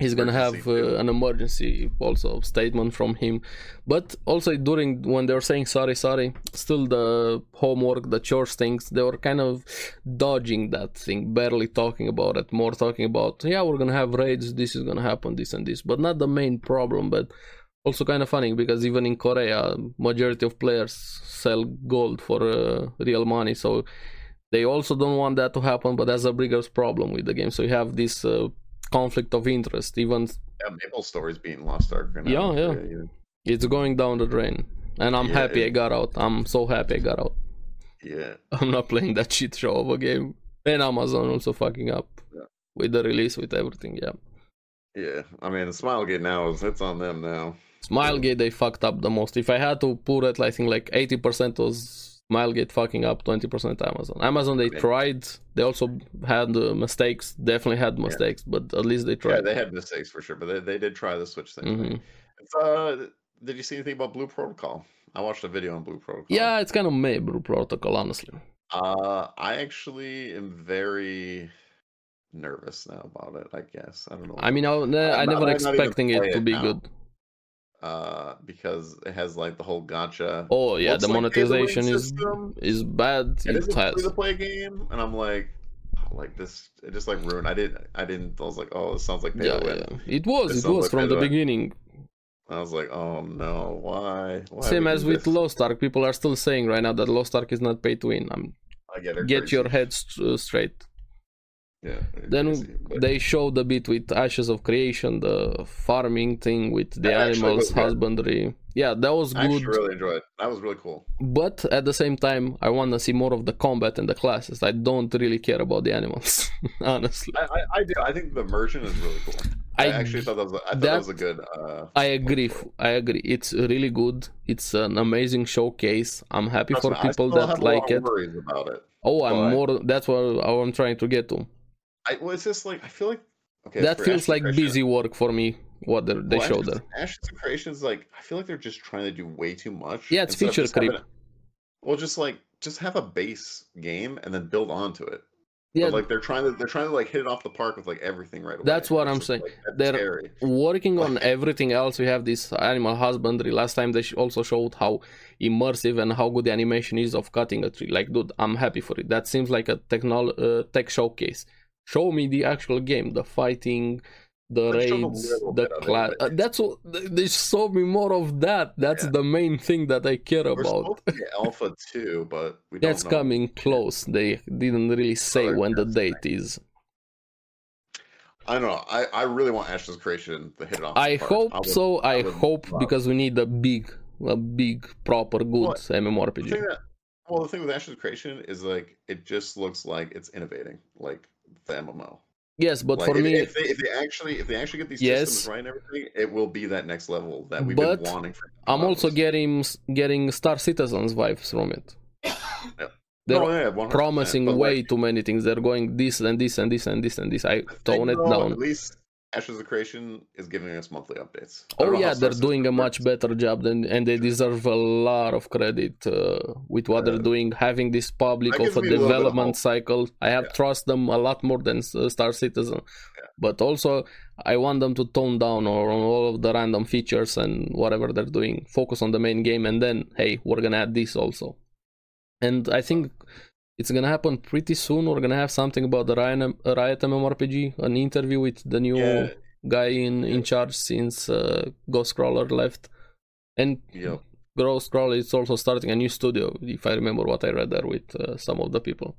he's gonna have uh, an emergency also statement from him. But also during when they were saying sorry, sorry, still the homework, the chores things, they were kind of dodging that thing, barely talking about it, more talking about yeah, we're gonna have raids, this is gonna happen, this and this, but not the main problem. But also kind of funny because even in Korea, majority of players sell gold for uh, real money, so they also don't want that to happen. But that's a bigger problem with the game. So you have this. Uh, conflict of interest even Yeah, Maple Story's being Lost Ark. right Yeah, now. yeah. it's going down the drain and i'm Yeah, happy i got out i'm so happy i got out Yeah. [laughs] i'm not playing that shit show of a game And Amazon also fucking up Yeah. with the release, with everything. Yeah. Yeah, I mean, Smilegate now is it's on them now. Smilegate, they fucked up the most. If I had to put it, I think like 80% was Smilegate fucking up, 20% Amazon. Amazon, they Yeah. tried. They also had uh, mistakes, definitely had mistakes, but at least they tried. Yeah, they had mistakes for sure, but they, they did try the Switch thing. Mhm. Uh, did you see anything about Blue Protocol? I watched a video on Blue Protocol. Yeah, it's kind of meh, Blue Protocol, honestly. Uh, I actually am very nervous now about it. I guess I don't know. I mean, I, I I'm never I not even expecting it to be now. good. Uh, because it has like the whole gacha. Oh yeah, Looks the like monetization is system. is bad. It It is free to play game, and I'm like, oh, like this. It just like ruined. I didn't. I didn't. I was like, oh, it sounds like Pay Yeah, yeah. It was. This It was like from the beginning. I was like, oh no, why? why Same as with this? Lost Ark. People are still saying right now that Lost Ark is not pay to win. I'm, I get it. get your head st- straight. Yeah. Then they showed a bit with Ashes of Creation, the farming thing with the That animals, good. husbandry. Yeah, that was I good. I really enjoyed it. That was really cool. But at the same time, I want to see more of the combat and the classes. I don't really care about the animals, [laughs] honestly. I, I, I do. I think the immersion is really cool. I, actually thought that was. A, I thought that- that was a good. Uh, I agree. I agree. It's really good. It's an amazing showcase. I'm happy trust for me, people that have a lot like it. Worries about it. Oh, I'm more. That's what I'm trying to get to. I, well, it's just like I feel like. Okay. that feels Ashes like Creation- busy work for me. What they they well, showed there. Ashes of Creation is like I feel like they're just trying to do way too much. Yeah, it's feature having creep. a- well, just like just have a base game and then build onto it. Yeah, But, like they're trying to they're trying to like hit it off the park with like everything right away. That's what I'm saying. like, They're- scary. working on everything else we have this animal husbandry last time they also showed how immersive and how good the animation is of cutting a tree like dude i'm happy for it that seems like a technol- uh, tech showcase show me the actual game the fighting the Let's show them a raids the bit of it, class uh, that's what they show me more of that that's Yeah. the main thing that i care We're about supposed to get [laughs] alpha two, but we don't that's know. coming close they didn't really say they're when the date is I don't know. I, I really want of Creation to hit it off. I the hope would- so. I, would hope love- because we need a big, a big, proper, good Well, The MMORPG. thing that, well, the thing with of Creation is like it just looks like it's innovating, like the MMO. Yes, but Like, for if, me, if they, if they actually if they actually get these Yes. systems right and everything, it will be that next level that we've been wanting for. I'm also getting getting Star Citizens vibes from it. They're No, yeah, promising way like, too many things. They're going this and this and this and this and this. I tone it down. At least Ashes of Creation is giving us monthly updates. Oh don't know how yeah, they're doing a much better job than, and they deserve a lot of credit uh, with what they're doing. Having this public of a me a of development cycle, I have Yeah. trust them a lot more than uh, Star Citizen. But also, I want them to tone down on all of the random features and whatever they're doing. Focus on the main game, and then hey, we're gonna add this also. And I think it's gonna happen pretty soon. We're gonna have something about the Riot, Riot MMORPG, an interview with the new Yeah, guy in, in charge since uh, Ghostcrawler left. And Yep. Ghostcrawler is also starting a new studio, if I remember what I read there with uh, some of the people.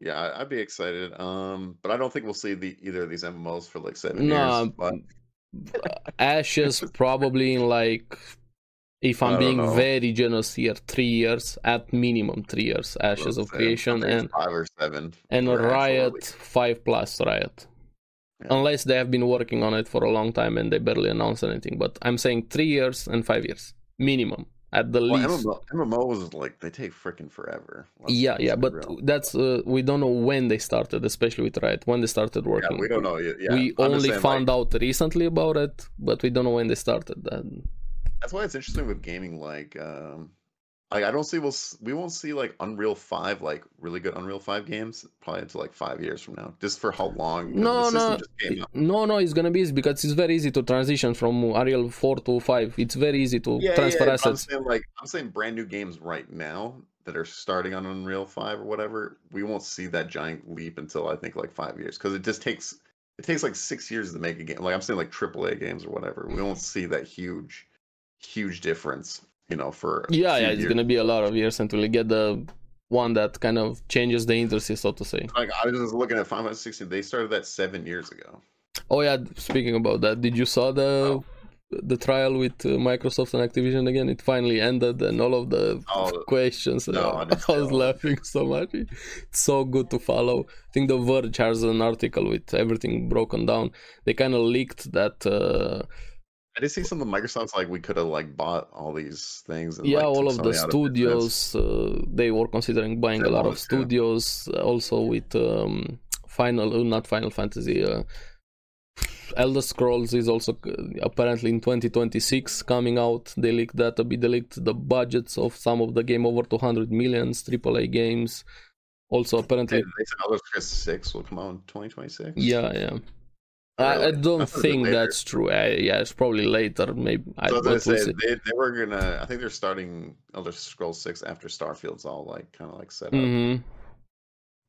yeah, I'd be excited. Um, but I don't think we'll see the either of these MMOs for like seven Nah, years. But Ashes probably in like, if I'm being know. very generous here, three years at minimum, three years. Ashes of Creation and five or seven. and Riot five plus Riot. Yeah. Unless they have been working on it for a long time and they barely announced anything, but I'm saying three years and five years minimum at the Well, least. MMO, MMOs like they take freaking forever. Let's- yeah, let's yeah, but real. that's uh, we don't know when they started, especially with Riot. When they started working. yeah, we don't know. Yeah, we I'm only saying, found like, out recently about it, but we don't know when they started. That That's why it's interesting with gaming. Like, um, like I don't see we'll we won't see like Unreal Five like really good Unreal Five games probably until like five years from now, just for how long. No, no. just came out. no, no, it's gonna be easy because it's very easy to transition from Unreal 4 to 5. It's very easy to Yeah, transfer yeah, but I'm assets. saying like I'm saying brand new games right now that are starting on Unreal Five or whatever. We won't see that giant leap until I think like five years because it just takes it takes like six years to make a game. Like I'm saying like AAA games or whatever. We won't see that huge, huge difference. You know, for Yeah, yeah, it's years. gonna be a lot of years until we get the one that kind of changes the industry, so to say. Like I was just looking at Final Fantasy 16. They started that seven years ago. Oh yeah, speaking about that, did you saw the Oh. the trial with uh, Microsoft and Activision again, it finally ended, and all of the Oh, questions. no, uh, I [laughs] I, was laughing so much. It's so good to follow. I think The Verge has an article with everything broken down. They kind of leaked that. Uh, I did see some of the Microsoft's like we could have like bought all these things. And, yeah, like, all of the of studios uh, they were considering buying They a lot of studios. uh, Also with um, Final, uh, not Final Fantasy. Uh, Elder Scrolls is also uh, apparently in 2026 coming out. They leaked that a bit. They leaked the budgets of some of the game over 200 millions AAA games. Also, apparently, they said Elder Scrolls Six will come out in 2026. yeah, yeah. I, I don't I thought it'd be think later. that's true. I, yeah, it's probably later. Maybe. I, So I but was gonna say they, they were gonna. I think they're starting Elder Scrolls Six after Starfield's all like kind of like set up. Mhm.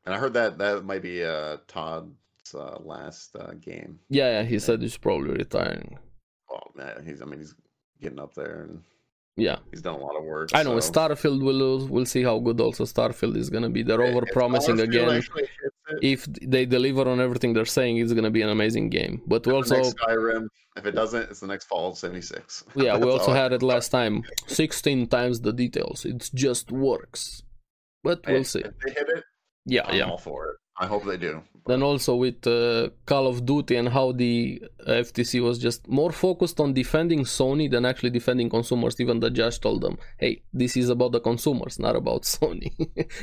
And I heard that that might be uh, Todd's uh, last uh, game. Yeah, yeah. He said he's probably retiring. Oh man, he's. I mean, he's getting up there and Yeah. he's done a lot of work. I know so- Starfield will we'll see how good also Starfield is gonna be. They're over promising again. actually hits it, If they deliver on everything they're saying, it's gonna be an amazing game. But we also Skyrim. If it doesn't, it's the next Fallout 76. [laughs] yeah, we also had it last time. Sixteen times the details. It just works. But we'll see. If they hit it, Yeah, I'm yeah. all for it. I hope they do. Then also with uh, Call of Duty and how the FTC was just more focused on defending Sony than actually defending consumers. Even the judge told them, "Hey, this is about the consumers, not about [laughs] Sony."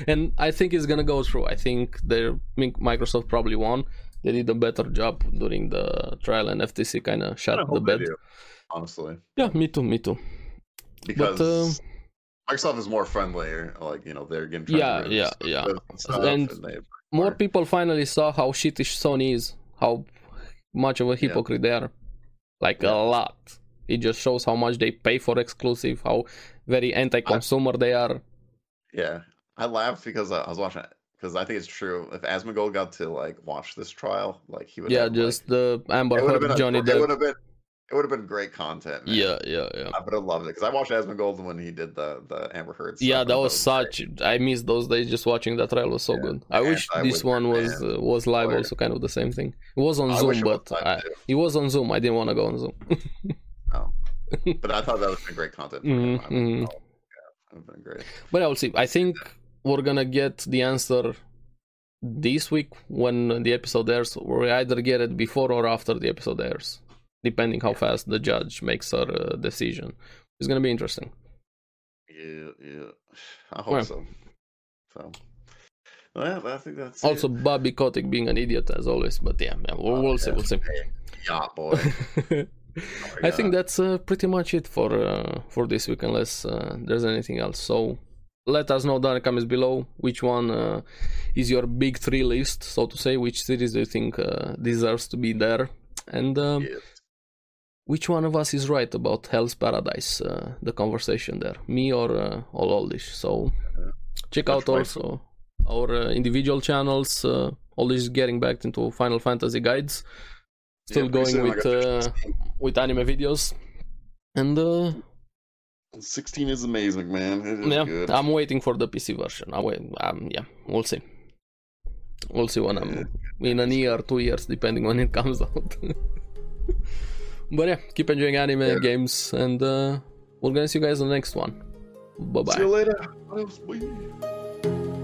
and I think it's gonna go through. I think they Microsoft probably won. They did a better job during the trial, and FTC kind of shut the bed. do, honestly, Yeah, me too, me too. because uh, Microsoft is more friendly. Like you know, they're getting Yeah, yeah, yeah. And- and they, More people finally saw how shittish Sony is, how much of a hypocrite they are. Like a lot. It just shows how much they pay for exclusive, how very anti-consumer they are. yeah, I laughed because I was watching it because I think it's true. If Asmongold got to like watch this trial, like he would. Yeah, have, just like, the Amber it would have Heard, Johnny It would Depp. have been. It would have been great content. man. Yeah, yeah, yeah. I would have loved it because I watched Asmongold when he did the the Amber Heard. Stuff, Yeah, that I was it such. I missed those days just watching that trial was so Yeah. good. I wish I this one was uh, was live, Or- also kind of the same thing. It was on I Zoom, wish it was but I, it was on Zoom. I didn't want to go on Zoom. [laughs] But I thought that was been great content. Mhm. I mean, mhm. oh, yeah, been great. But I'll see. I think we're gonna get the answer this week when the episode airs. We either get it before or after the episode airs, depending how fast the judge makes her uh, decision. It's gonna be interesting. Yeah, yeah. I hope Well. so. So, well, I think that's Also, It. Bobby Kotick being an idiot as always. But yeah, yeah we'll, Oh, we'll see. We'll see. Hey, yacht boy. [laughs] I think that's uh, pretty much it for uh, for this week, unless uh, there's anything else. So let us know down in the comments below which one uh, is your big three list, so to say. Which series do you think uh, deserves to be there, and um, Yes. Which one of us is right about Hell's Paradise? Uh, the conversation there, me or uh, or Oldish. So check out also our uh, individual channels. Uh, Oldish is getting back into Final Fantasy guides. Still Yeah, going with uh, with anime videos, and uh, 16 is amazing, man. It is yeah, good. I'm waiting for the PC version. I wait, um, yeah, we'll see. We'll see when I'm in a year, two years, depending when it comes [laughs] out. But yeah, keep enjoying anime Yeah. games, and uh, we're gonna see you guys on the next one. Bye See you bye. later.